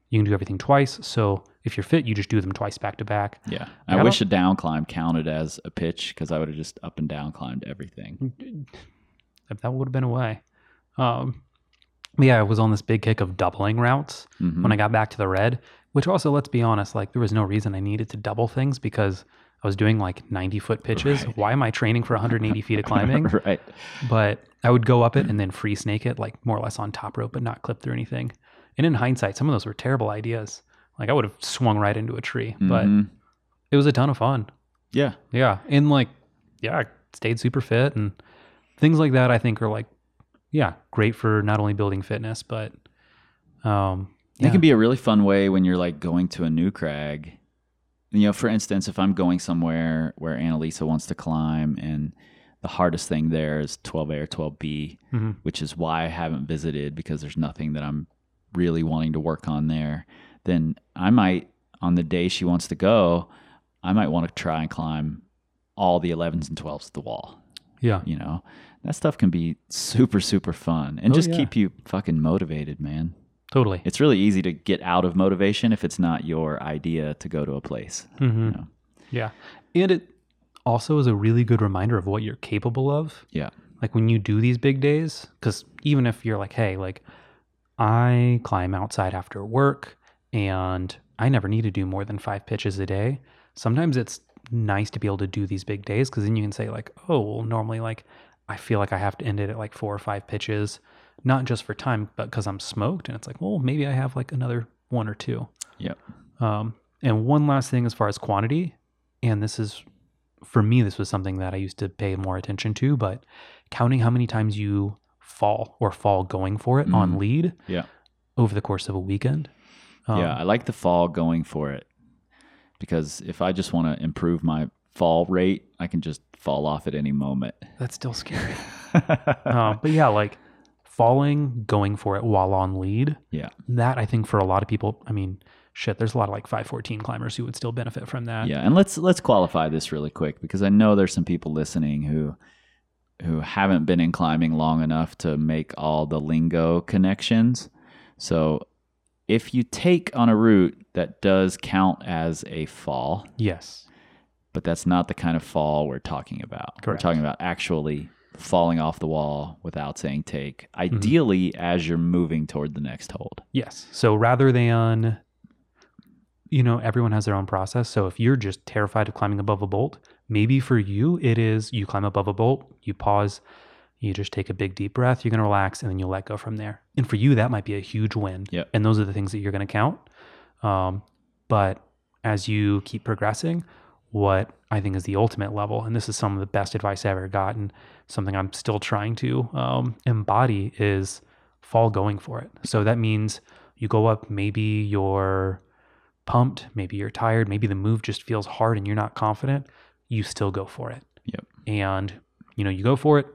you can do everything twice. So if you're fit, you just do them twice back to back. Yeah, I I wish a down climb counted as a pitch because I would have just up and down climbed everything. If that would have been a way. Um, yeah, I was on this big kick of doubling routes Mhm. when I got back to the red, which also, let's be honest, like there was no reason I needed to double things because I was doing like 90 foot pitches. Right. Why am I training for 180 feet of climbing? [laughs] right. But I would go up it and then free snake it, like more or less on top rope, but not clip through anything. And in hindsight, some of those were terrible ideas. Like I would have swung right into a tree, but Mhm. it was a ton of fun. yeah, Yeah. And like, yeah, I stayed super fit and things like that, I think are like, yeah, great for not only building fitness, but, um, it can be a really fun way when you're like going to a new crag you know, for instance, if I'm going somewhere where Annalisa wants to climb and the hardest thing there is 12A or 12B, Mhm. which is why I haven't visited because there's nothing that I'm really wanting to work on there, then I might, on the day she wants to go, I might want to try and climb all the 11s and 12s at the wall. Yeah. You know, that stuff can be super, super fun and Oh, just yeah. keep you fucking motivated, man. Totally. It's really easy to get out of motivation if it's not your idea to go to a place. hmm You know? Yeah. And it also is a really good reminder of what you're capable of. Yeah. Like when you do these big days, because even if you're like, hey, like I climb outside after work and I never need to do more than five pitches a day, sometimes it's nice to be able to do these big days because then you can say, like, oh, well, normally, like, I feel like I have to end it at like four or five pitches, not just for time, but because I'm smoked. And it's like, well, maybe I have like another one or two. Yep. Um, and one last thing as far as quantity, and this is for me, this was something that I used to pay more attention to, but counting how many times you fall or fall going for it on Mhm. lead Yeah. over the course of a weekend. Um, yeah. I like the fall going for it because if I just want to improve my fall rate, I can just fall off at any moment. That's still scary. uh, [laughs] but yeah, like falling, going for it while on lead. Yeah. That I think for a lot of people, I mean, shit, there's a lot of like 514 climbers who would still benefit from that. yeah. And let's let's qualify this really quick because I know there's some people listening who who haven't been in climbing long enough to make all the lingo connections. So if you take on a route that does count as a fall, Yes. but that's not the kind of fall we're talking about. Correct. We're talking about actually falling off the wall without saying take, Mm-hmm. ideally as you're moving toward the next hold. Yes. So rather than, you know, everyone has their own process. So if you're just terrified of climbing above a bolt, maybe for you, it is you climb above a bolt, you pause, you just take a big deep breath, you're going to relax, and then you'll let go from there. And for you, that might be a huge win. Yep. And those are the things that you're going to count. Um, but as you keep progressing, what I think is the ultimate level, and this is some of the best advice I've ever gotten, something I'm still trying to um, embody is fall going for it. So that means you go up, maybe you're pumped, maybe you're tired, maybe the move just feels hard and you're not confident, you still go for it. Yep. And you know, you go for it.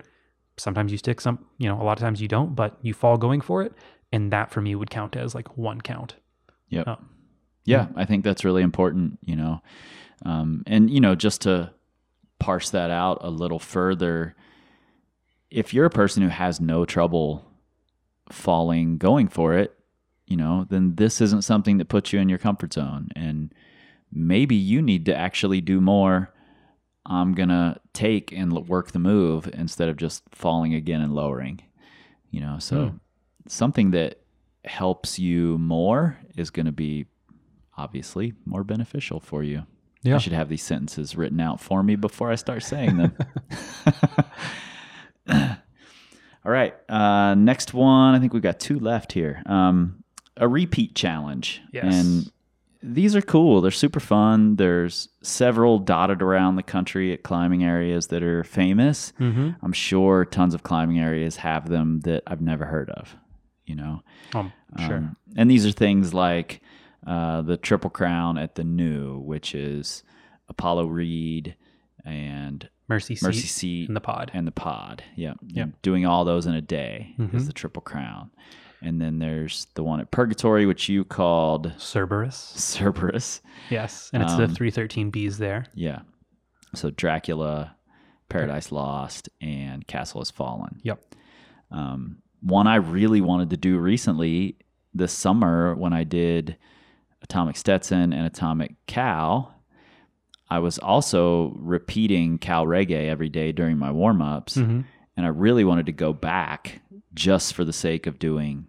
Sometimes you stick some, you know, a lot of times you don't, but you fall going for it. And that for me would count as like one count. Yep. Oh. Yeah, I think that's really important, you know. Um, and, you know, just to parse that out a little further, if you're a person who has no trouble falling going for it, you know, then this isn't something that puts you in your comfort zone. And maybe you need to actually do more. I'm going to take and work the move instead of just falling again and lowering, you know. So Hmm. something that helps you more is going to be obviously more beneficial for you. Yeah. I should have these sentences written out for me before I start saying them. [laughs] [clears throat] All right. Uh, next one. I think we've got two left here. Um, a repeat challenge. Yes. And these are cool. They're super fun. There's several dotted around the country at climbing areas that are famous. Mm-hmm. I'm sure tons of climbing areas have them that I've never heard of, you know? Um, sure. Um, and these are things like uh, the Triple Crown at the New, which is Apollo Reed and Mercy seat Mercy Seat in the pod. and the Pod. Yeah. Yep. And Doing all those in a day Mhm. is the Triple Crown. And then there's the one at Purgatory, which you called Cerberus. Cerberus. Yes. And it's the Um, 313 Bs there. Yeah. So Dracula, Paradise Lost, and Castle Has Fallen. Yep. Um, one I really wanted to do recently this summer when I did Atomic Stetson and Atomic Cow. I was also repeating Cal Reggae every day during my warm ups. Mm-hmm. And I really wanted to go back just for the sake of doing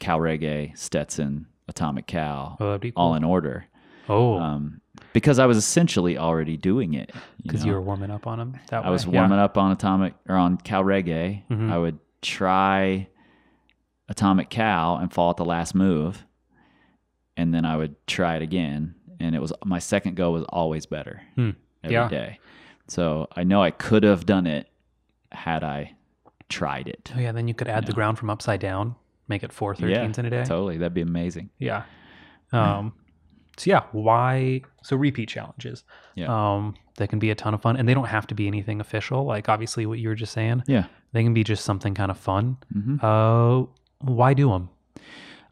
Cal Reggae, Stetson, Atomic Cow, Oh, cool. all in order. oh, Um, because I was essentially already doing it. because you, were warming up on them that I was way. warming up on Atomic or on Cal Reggae. Mhm. I would try Atomic Cow and fall at the last move, and then I would try it again. And it was my second go was always better Hmm. every day. Yeah. So I know I could have done it had I tried it. Oh, yeah. Then you could add the ground from upside down, make it four 13s in a day. Totally, that'd be amazing. Yeah. Um, so yeah, why? So repeat challenges. Yeah. Um, they can be a ton of fun, and they don't have to be anything official. Like obviously, what you were just saying. Yeah. They can be just something kind of fun. Mhm. Uh, why do them?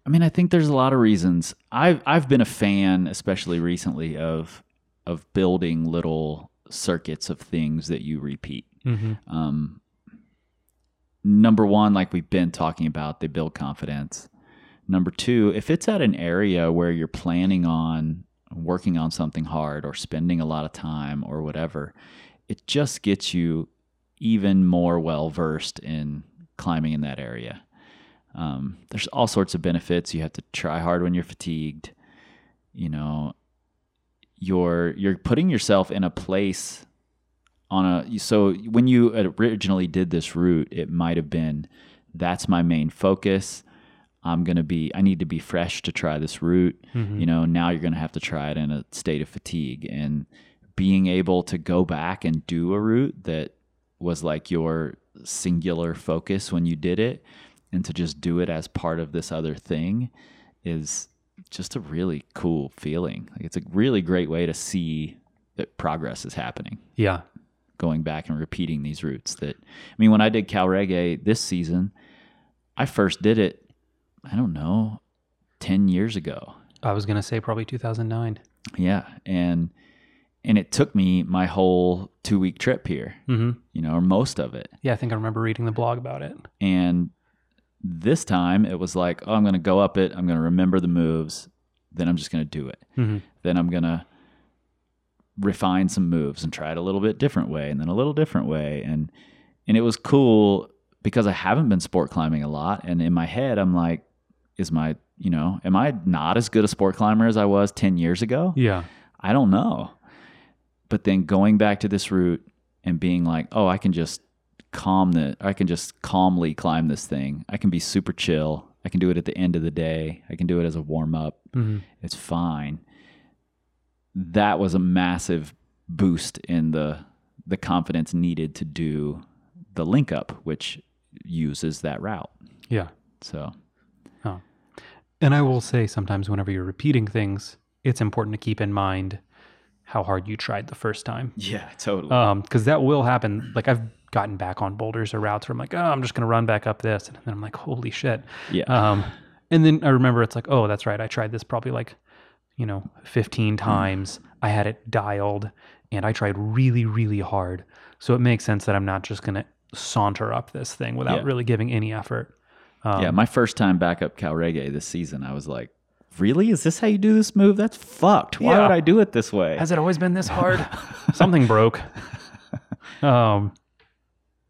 I mean, I think there's a lot of reasons. I've I've been a fan, especially recently, of of building little circuits of things that you repeat. Mm-hmm. Um, number one, like we've been talking about, they build confidence. Number two, if it's at an area where you're planning on working on something hard or spending a lot of time or whatever, it just gets you even more well versed in climbing in that area. Um, there's all sorts of benefits. You have to try hard when you're fatigued. You know, you're you're putting yourself in a place on a so when you originally did this route, it might have been that's my main focus. I'm gonna be I need to be fresh to try this route. Mhm. You know, now you're gonna have to try it in a state of fatigue and being able to go back and do a route that was like your singular focus when you did it and to just do it as part of this other thing is just a really cool feeling. Like it's a really great way to see that progress is happening Yeah. going back and repeating these routes that I mean when I did Cal Reggae this season I first did it I don't know 10 years ago I was gonna say probably 2009. yeah and and it took me my whole 2 week trip here Mm-hmm. you know or most of it Yeah, I think I remember reading the blog about it. and this time it was like oh I'm going to go up it I'm going to remember the moves then I'm just going to do it. Mm-hmm. then I'm gonna refine some moves and try it a little bit different way and then a little different way. And and it was cool because I haven't been sport climbing a lot. And in my head I'm like is my you know am I not as good a sport climber as I was 10 years ago? Yeah. I don't know. But then going back to this route and being like oh I can just calm the I can just calmly climb this thing I can be super chill I can do it at the end of the day I can do it as a warm up Mm-hmm. it's fine. That was a massive boost in the the confidence needed to do the link up, which uses that route. Yeah. So Oh. And I will say sometimes whenever you're repeating things, it's important to keep in mind how hard you tried the first time. yeah, totally. Um, because that will happen. Like I've gotten back on boulders or routes where I'm like, oh, I'm just gonna run back up this, and then I'm like, holy shit. yeah, Um, and then I remember it's like, oh, that's right. I tried this probably like, you know, 15 times. I had it dialed and I tried really, really hard. So it makes sense that I'm not just going to saunter up this thing without Yeah. really giving any effort. Um, yeah. My first time back up Cal Reggae this season, I was like, "Really? Is this how you do this move? That's fucked. Why Yeah. would I do it this way?" Has it always been this hard? [laughs] Something broke. [laughs] Um,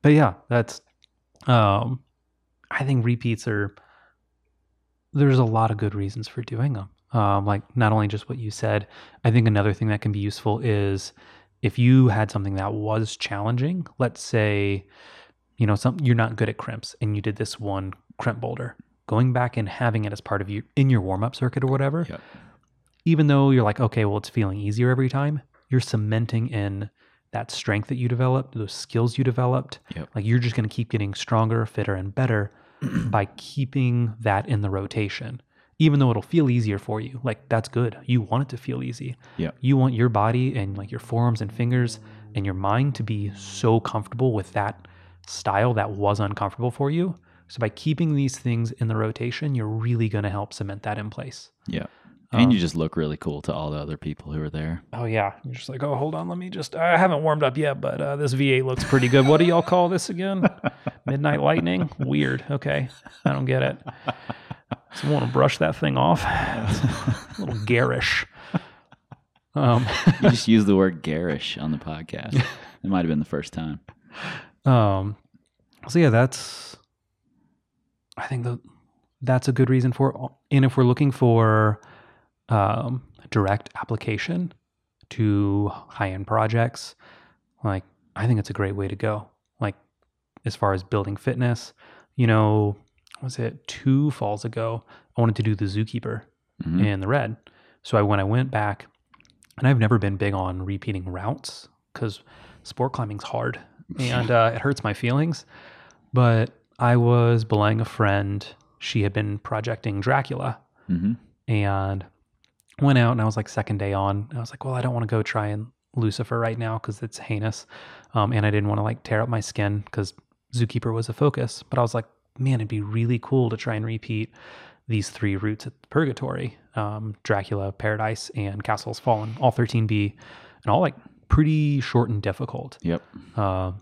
but yeah, that's, um, I think repeats are, there's a lot of good reasons for doing them. Um, like not only just what you said, I think another thing that can be useful is if you had something that was challenging, let's say, you know, some you're not good at crimps and you did this one crimp boulder, going back and having it as part of you in your warm up circuit or whatever, Yep. even though you're like, okay, well, it's feeling easier every time, you're cementing in that strength that you developed, those skills you developed. Yep. Like you're just going to keep getting stronger, fitter, and better [clears throat] by keeping that in the rotation. Even though it'll feel easier for you, like that's good. You want it to feel easy. Yep. You want your body and like your forearms and fingers and your mind to be so comfortable with that style that was uncomfortable for you. So by keeping these things in the rotation, you're really going to help cement that in place. Yeah. And Um, you just look really cool to all the other people who are there. Oh yeah, you're just like, oh, hold on, let me just. I haven't warmed up yet, but uh, this V8 looks pretty good. What do y'all call this again? [laughs] Midnight Lightning. Weird. Okay, I don't get it. So want to brush that thing off. It's [laughs] a little garish. Um, [laughs] You just use the word garish on the podcast. It might have been the first time. um, so yeah, that's. I think that that's a good reason for. And if we're looking for um, direct application to high end projects, like I think it's a great way to go. Like as far as building fitness, you know, was it two falls ago? I wanted to do the zookeeper Mhm. in the red. So I when I went back, and I've never been big on repeating routes because sport climbing's hard [laughs] and uh, it hurts my feelings. But I was belaying a friend. She had been projecting Dracula, Mhm. and went out and I was like second day on. I was like, well, I don't want to go try and Lucifer right now because it's heinous, um, and I didn't want to like tear up my skin because Zookeeper was a focus. But I was like, man, it'd be really cool to try and repeat these three routes at Purgatory: um, Dracula, Paradise, and Castles Fallen, all 13B, and all like pretty short and difficult. Yep. Uh,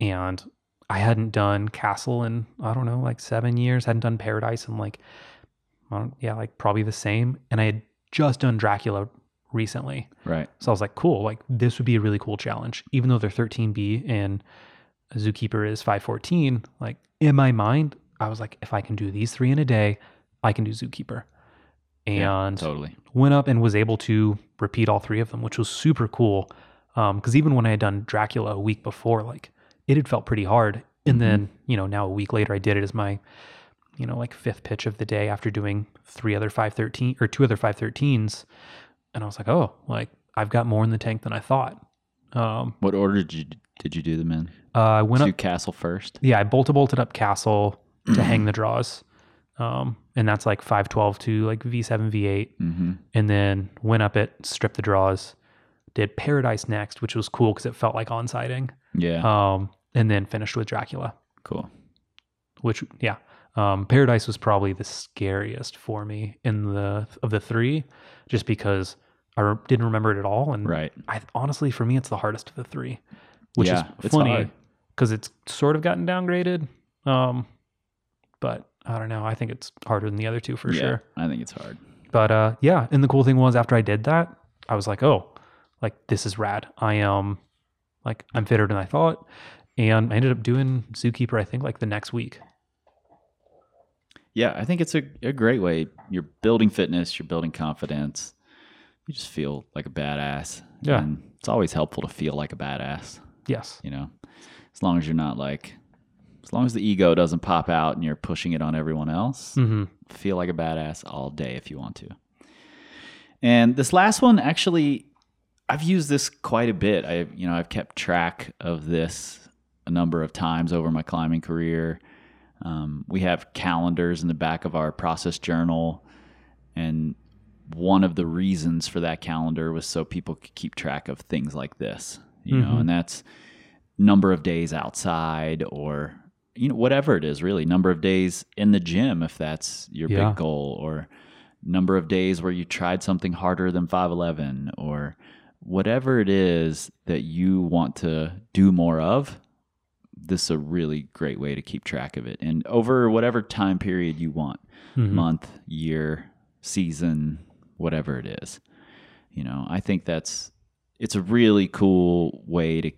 and I hadn't done Castle in I don't know like seven years. Hadn't done Paradise in like yeah like probably the same. And I had just done Dracula recently, Right. so I was like, cool, like this would be a really cool challenge. Even though they're 13B and Zookeeper is 514, like in my mind, I was like, if I can do these three in a day, I can do Zookeeper. Yeah, And totally. went up and was able to repeat all three of them, which was super cool. Um, because even when I had done Dracula a week before, like it had felt pretty hard. And mm-hmm. then, you know, now a week later, I did it as my, you know, like fifth pitch of the day after doing three other 513 or two other 513s. And I was like, oh, like I've got more in the tank than I thought. Um, What order did you did you do them in? uh, I went Did up, castle first? yeah, I bolted bolted up Castle to [clears throat] hang the draws. Um, and that's like 512 to like V7, V8 Mm-hmm. and then went up it, stripped the draws, did Paradise next, which was cool because it felt like on siding. Yeah. Um, and then finished with Dracula, cool. which yeah, um, Paradise was probably the scariest for me in the of the three, just because I re- didn't remember it at all, and Right. I honestly for me it's the hardest of the three, which Yeah, is funny because it's sort of gotten downgraded. Um, but I don't know. I think it's harder than the other two for yeah, sure. I think it's hard. But uh, yeah, and the cool thing was after I did that, I was like, oh, like this is rad. I am like I'm fitter than I thought, and I ended up doing Zookeeper. I think like the next week. Yeah, I think it's a, a great way. You're building fitness, you're building confidence. You just feel like a badass. Yeah. And it's always helpful to feel like a badass, Yes. you know, as long as you're not like, as long as the ego doesn't pop out and you're pushing it on everyone else, Mm-hmm. feel like a badass all day if you want to. And this last one, actually, I've used this quite a bit. I, you know, I've kept track of this a number of times over my climbing career. Um, we have calendars in the back of our process journal, and one of the reasons for that calendar was so people could keep track of things like this, you know, Mhm. and that's number of days outside or you know whatever it is really number of days in the gym if that's your Yeah. big goal or number of days where you tried something harder than 511 or whatever it is that you want to do more of this is a really great way to keep track of it and over whatever time period you want Mhm. month year season whatever it is you know i think that's it's a really cool way to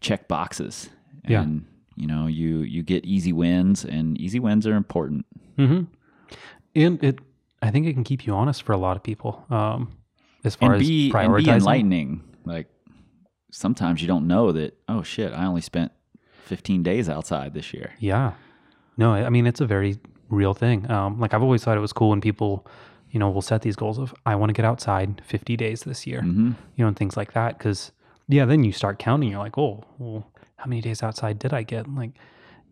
check boxes Yeah. and you know you you get easy wins and easy wins are important Mm-hmm. And it, I think it can keep you honest for a lot of people. Um, as far and as be and prioritizing. be enlightening like sometimes you don't know that oh shit i only spent 15 days outside this year Yeah. No, I mean it's a very real thing. Um, like I've always thought it was cool when people, you know, will set these goals of I want to get outside 50 days this year, hmm you know, and things like that. Because yeah, then you start counting. You're like, oh, well, how many days outside did I get? Like,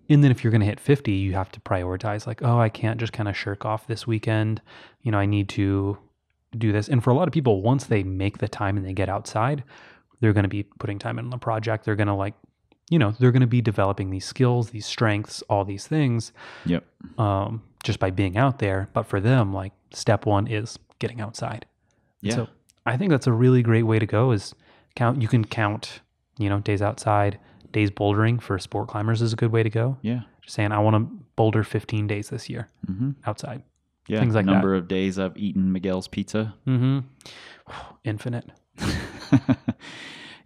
and then if you're going to hit 50, you have to prioritize. Like, oh, I can't just kind of shirk off this weekend. You know, I need to do this. And for a lot of people, once they make the time and they get outside, they're going to be putting time in the project. They're going to like, you know, they're going to be developing these skills, these strengths, all these things yep um, just by being out there. But for them, like step one is getting outside. Yeah So I think that's a really great way to go. Is count. You can count. You know, days outside, days bouldering for sport climbers is a good way to go. yeah Just saying, I want to boulder 15 days this year hmm outside. yeah Things like that. number of days i've eaten miguel's pizza Mm-hmm. Infinite. [laughs]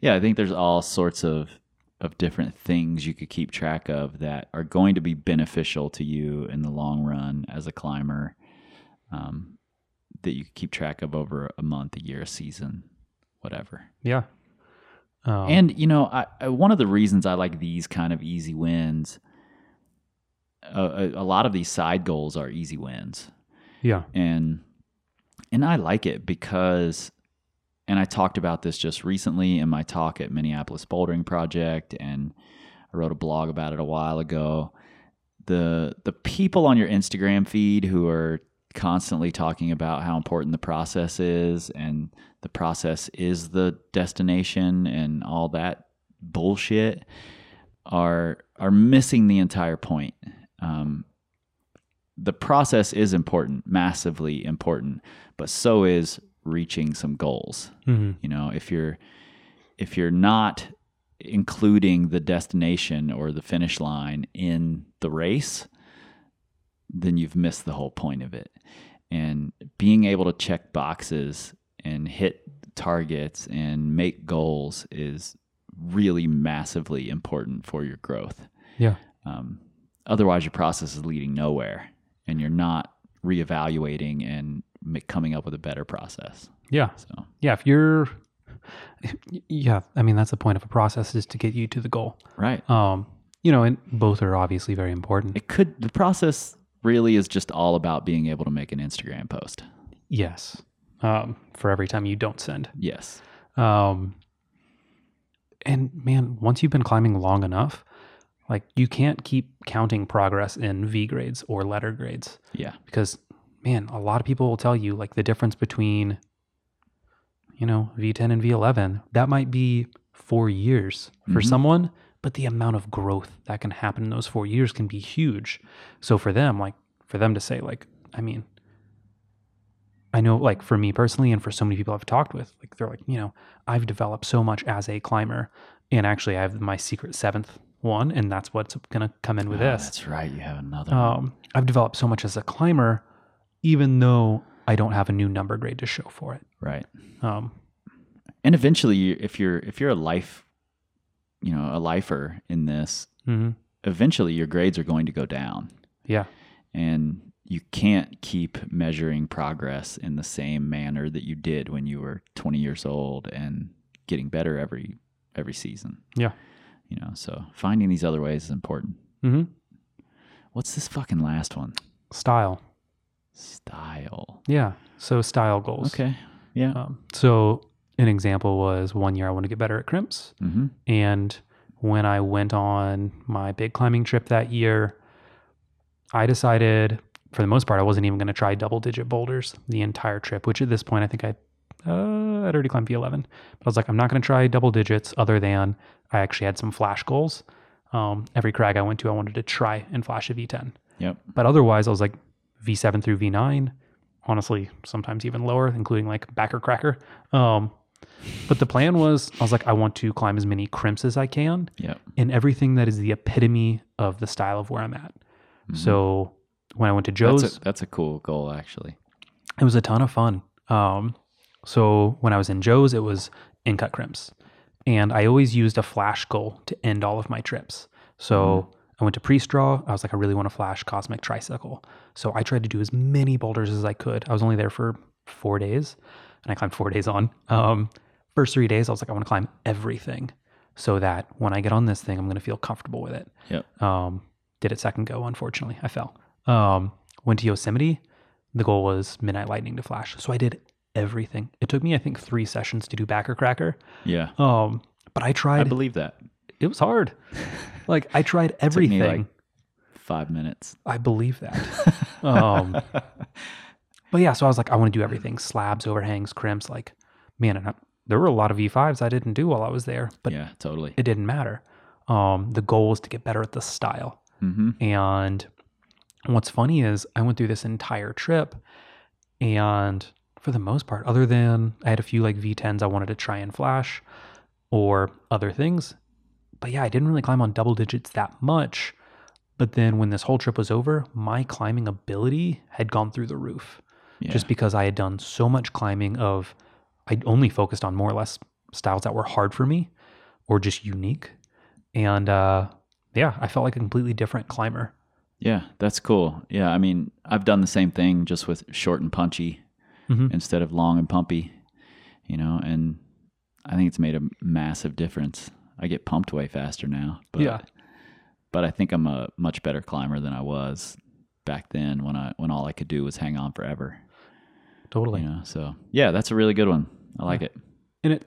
yeah, I think there's all sorts of of different things you could keep track of that are going to be beneficial to you in the long run as a climber. Um, that you could keep track of over a month, a year, a season, whatever. Yeah. Um, And you know, I, I one of the reasons I like these kind of easy wins. A, a, a lot of these side goals are easy wins yeah. and and I like it because and I talked about this just recently in my talk at Minneapolis Bouldering Project and I wrote a blog about it a while ago. The the people on your Instagram feed who are constantly talking about how important the process is and the process is the destination and all that bullshit are are missing the entire point. Um, the process is important, massively important, but so is reaching some goals. Mhm. You know, if you're if you're not including the destination or the finish line in the race, then you've missed the whole point of it. And being able to check boxes and hit targets and make goals is really massively important for your growth. Yeah. Um, otherwise, your process is leading nowhere, and you're not reevaluating and coming up with a better process. Yeah. So, Yeah. If you're, yeah, I mean, that's the point of a process is to get you to the goal. right. Um, you know, and both are obviously very important. It could the process really is just all about being able to make an Instagram post. Yes. Um, for every time you don't send. Yes. Um, and man, once you've been climbing long enough, like you can't keep counting progress in V grades or letter grades Yeah. because, man, a lot of people will tell you like the difference between, you know, V10 and V11. That might be four years for Mhm. someone, but the amount of growth that can happen in those four years can be huge. So for them, like, for them to say, like, I mean, I know, like, for me personally, and for so many people I've talked with, like, they're like, you know, I've developed so much as a climber, and actually, I have my secret seventh one, and that's what's going to come in with Ah, this. That's right. You have another. Um, I've developed so much as a climber, even though I don't have a new number grade to show for it. Right. Um, And eventually, if you're if you're a life, you know, a lifer in this, mhm. eventually your grades are going to go down, Yeah. and you can't keep measuring progress in the same manner that you did when you were 20 years old and getting better every every season. Yeah. You know, so finding these other ways is important. hmm What's this fucking last one? Style. Style. Yeah. So style goals. Okay. Yeah. Um, so an example was one year I want to get better at crimps. Mm-hmm. And when I went on my big climbing trip that year, I decided for the most part I wasn't even going to try double digit boulders the entire trip, which at this point I think I uh, I'd already climbed V11. But I was like, I'm not going to try double digits other than I actually had some flash goals. Um, every crag I went to, I wanted to try and flash a V10. Yep. But otherwise, I was like V7 through V9. Honestly, sometimes even lower, including like Bachar Cracker. Um, but the plan was, I was like, I want to climb as many crimps as I can Yep. in everything that is the epitome of the style of where I'm at. So when I went to Joe's, Mm-hmm. that's a, that's a cool goal, actually. it was a ton of fun. Um, so when I was in Joe's, it was in cut crimps, and I always used a flash goal to end all of my trips. So I went to Priest Draw. I was like, I really want to flash cosmic tricycle. So I tried to do as many boulders as I could. I was only there for four days, and I climbed four days on. Um, first three days, I was like, I want to climb everything, so that when I get on this thing, I'm going to feel comfortable with it. Yep. Um, did it second go, unfortunately. I fell. Um, went to Yosemite. The goal was Midnight Lightning to flash. So I did everything. It took me, I think, three sessions to do Bachar Cracker. Yeah. Um, but I tried. I believe that. It was hard. like I tried everything. like five minutes. I believe that. [laughs] um, but yeah, so I was like, I want to do everything: [laughs] slabs, overhangs, crimps. Like, man, and I, there were a lot of V5s I didn't do while I was there, but yeah, totally. it didn't matter. Um, the goal was to get better at the style. Mm-hmm. And what's funny is I went through this entire trip, and for the most part, other than I had a few like V10s I wanted to try and flash or other things, but yeah, I didn't really climb on double digits that much. But then when this whole trip was over, my climbing ability had gone through the roof Yeah. just because I had done so much climbing of I only focused on more or less styles that were hard for me or just unique. And uh yeah, I felt like a completely different climber. yeah, that's cool. Yeah, I mean, I've done the same thing just with short and punchy Mhm. instead of long and pumpy, you know, and I think it's made a massive difference. I get pumped way faster now. But, Yeah. But I think I'm a much better climber than I was back then when I when all I could do was hang on forever. Totally. You know, so yeah, that's a really good one. I like it. And it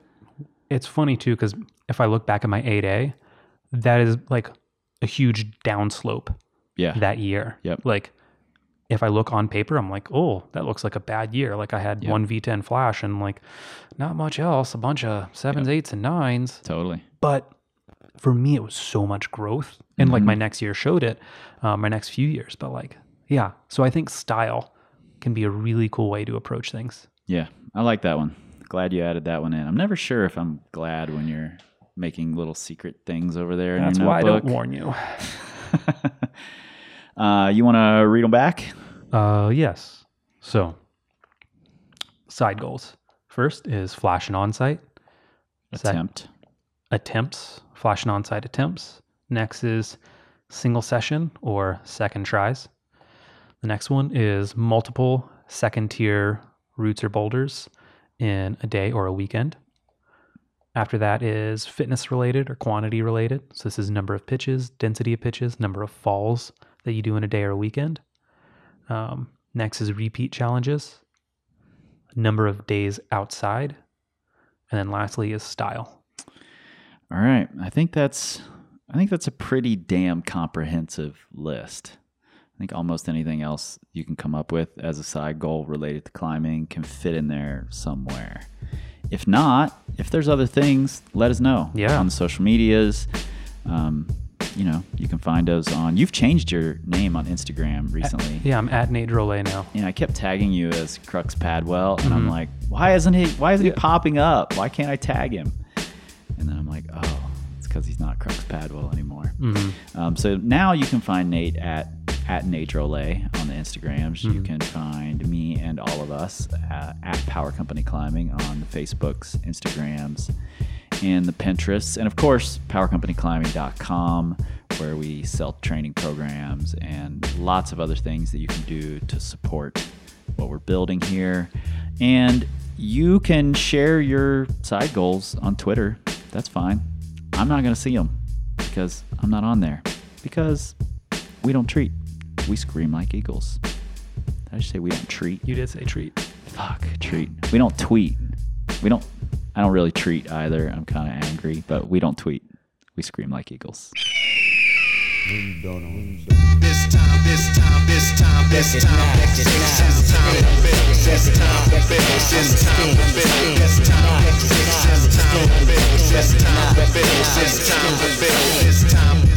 it's funny too cuz if I look back at my 8A, that is like a huge downslope Yeah. that year. Yep. Like if I look on paper, I'm like, oh, that looks like a bad year. Like I had one V10 flash and like not much else, a bunch of sevens, eights, and nines. Totally. But for me, it was so much growth. And like my next year showed it, uh, my next few years. But like, yeah. So I think style can be a really cool way to approach things. Yeah, I like that one. Glad you added that one in. I'm never sure if I'm glad when you're making little secret things over there. That's why I don't warn you. [laughs] uh, you want to read them back? Uh, yes. So, side goals. First is flash and onsite. Attempt. attempts, flash and onsite attempts. Next is single session or second tries. The next one is multiple second tier routes or boulders in a day or a weekend. After that is fitness related or quantity related. So this is number of pitches, density of pitches, number of falls that you do in a day or a weekend. Um, next is repeat challenges, number of days outside, and then lastly is style. All right. I think that's I think that's a pretty damn comprehensive list. I think almost anything else you can come up with as a side goal related to climbing can fit in there somewhere. If not, if there's other things, let us know. Yeah. On the social medias. Um, you know, you can find us on you've changed your name on Instagram recently. Yeah, I'm at Nate Drolet now. And I kept tagging you as Crux Padwell, and Mm-hmm. I'm like, why isn't he? Why isn't he popping up? Why can't I tag him? And then I'm like, oh, it's because he's not Crux Padwell anymore. Mm-hmm. Um, so now you can find Nate at at Nate Drolet on the Instagrams. You can find me and all of us uh, at Power Company Climbing on the Facebooks, Instagrams, and the Pinterests, and of course PowerCompanyClimbing.com, where we sell training programs and lots of other things that you can do to support what we're building here. And you can share your side goals on Twitter. That's fine. I'm not going to see them because I'm not on there. Because we don't treat. We scream like eagles. Did I just say we don't treat? You did say treat. Fuck, treat. We don't tweet. We don't. I don't really treat either. I'm kind of angry, but we don't tweet. We scream like eagles. This time, this time, this time, this time, this time, this time to build, this time to build, this time to build, this time, this time to build, this time to build, this time to build, this time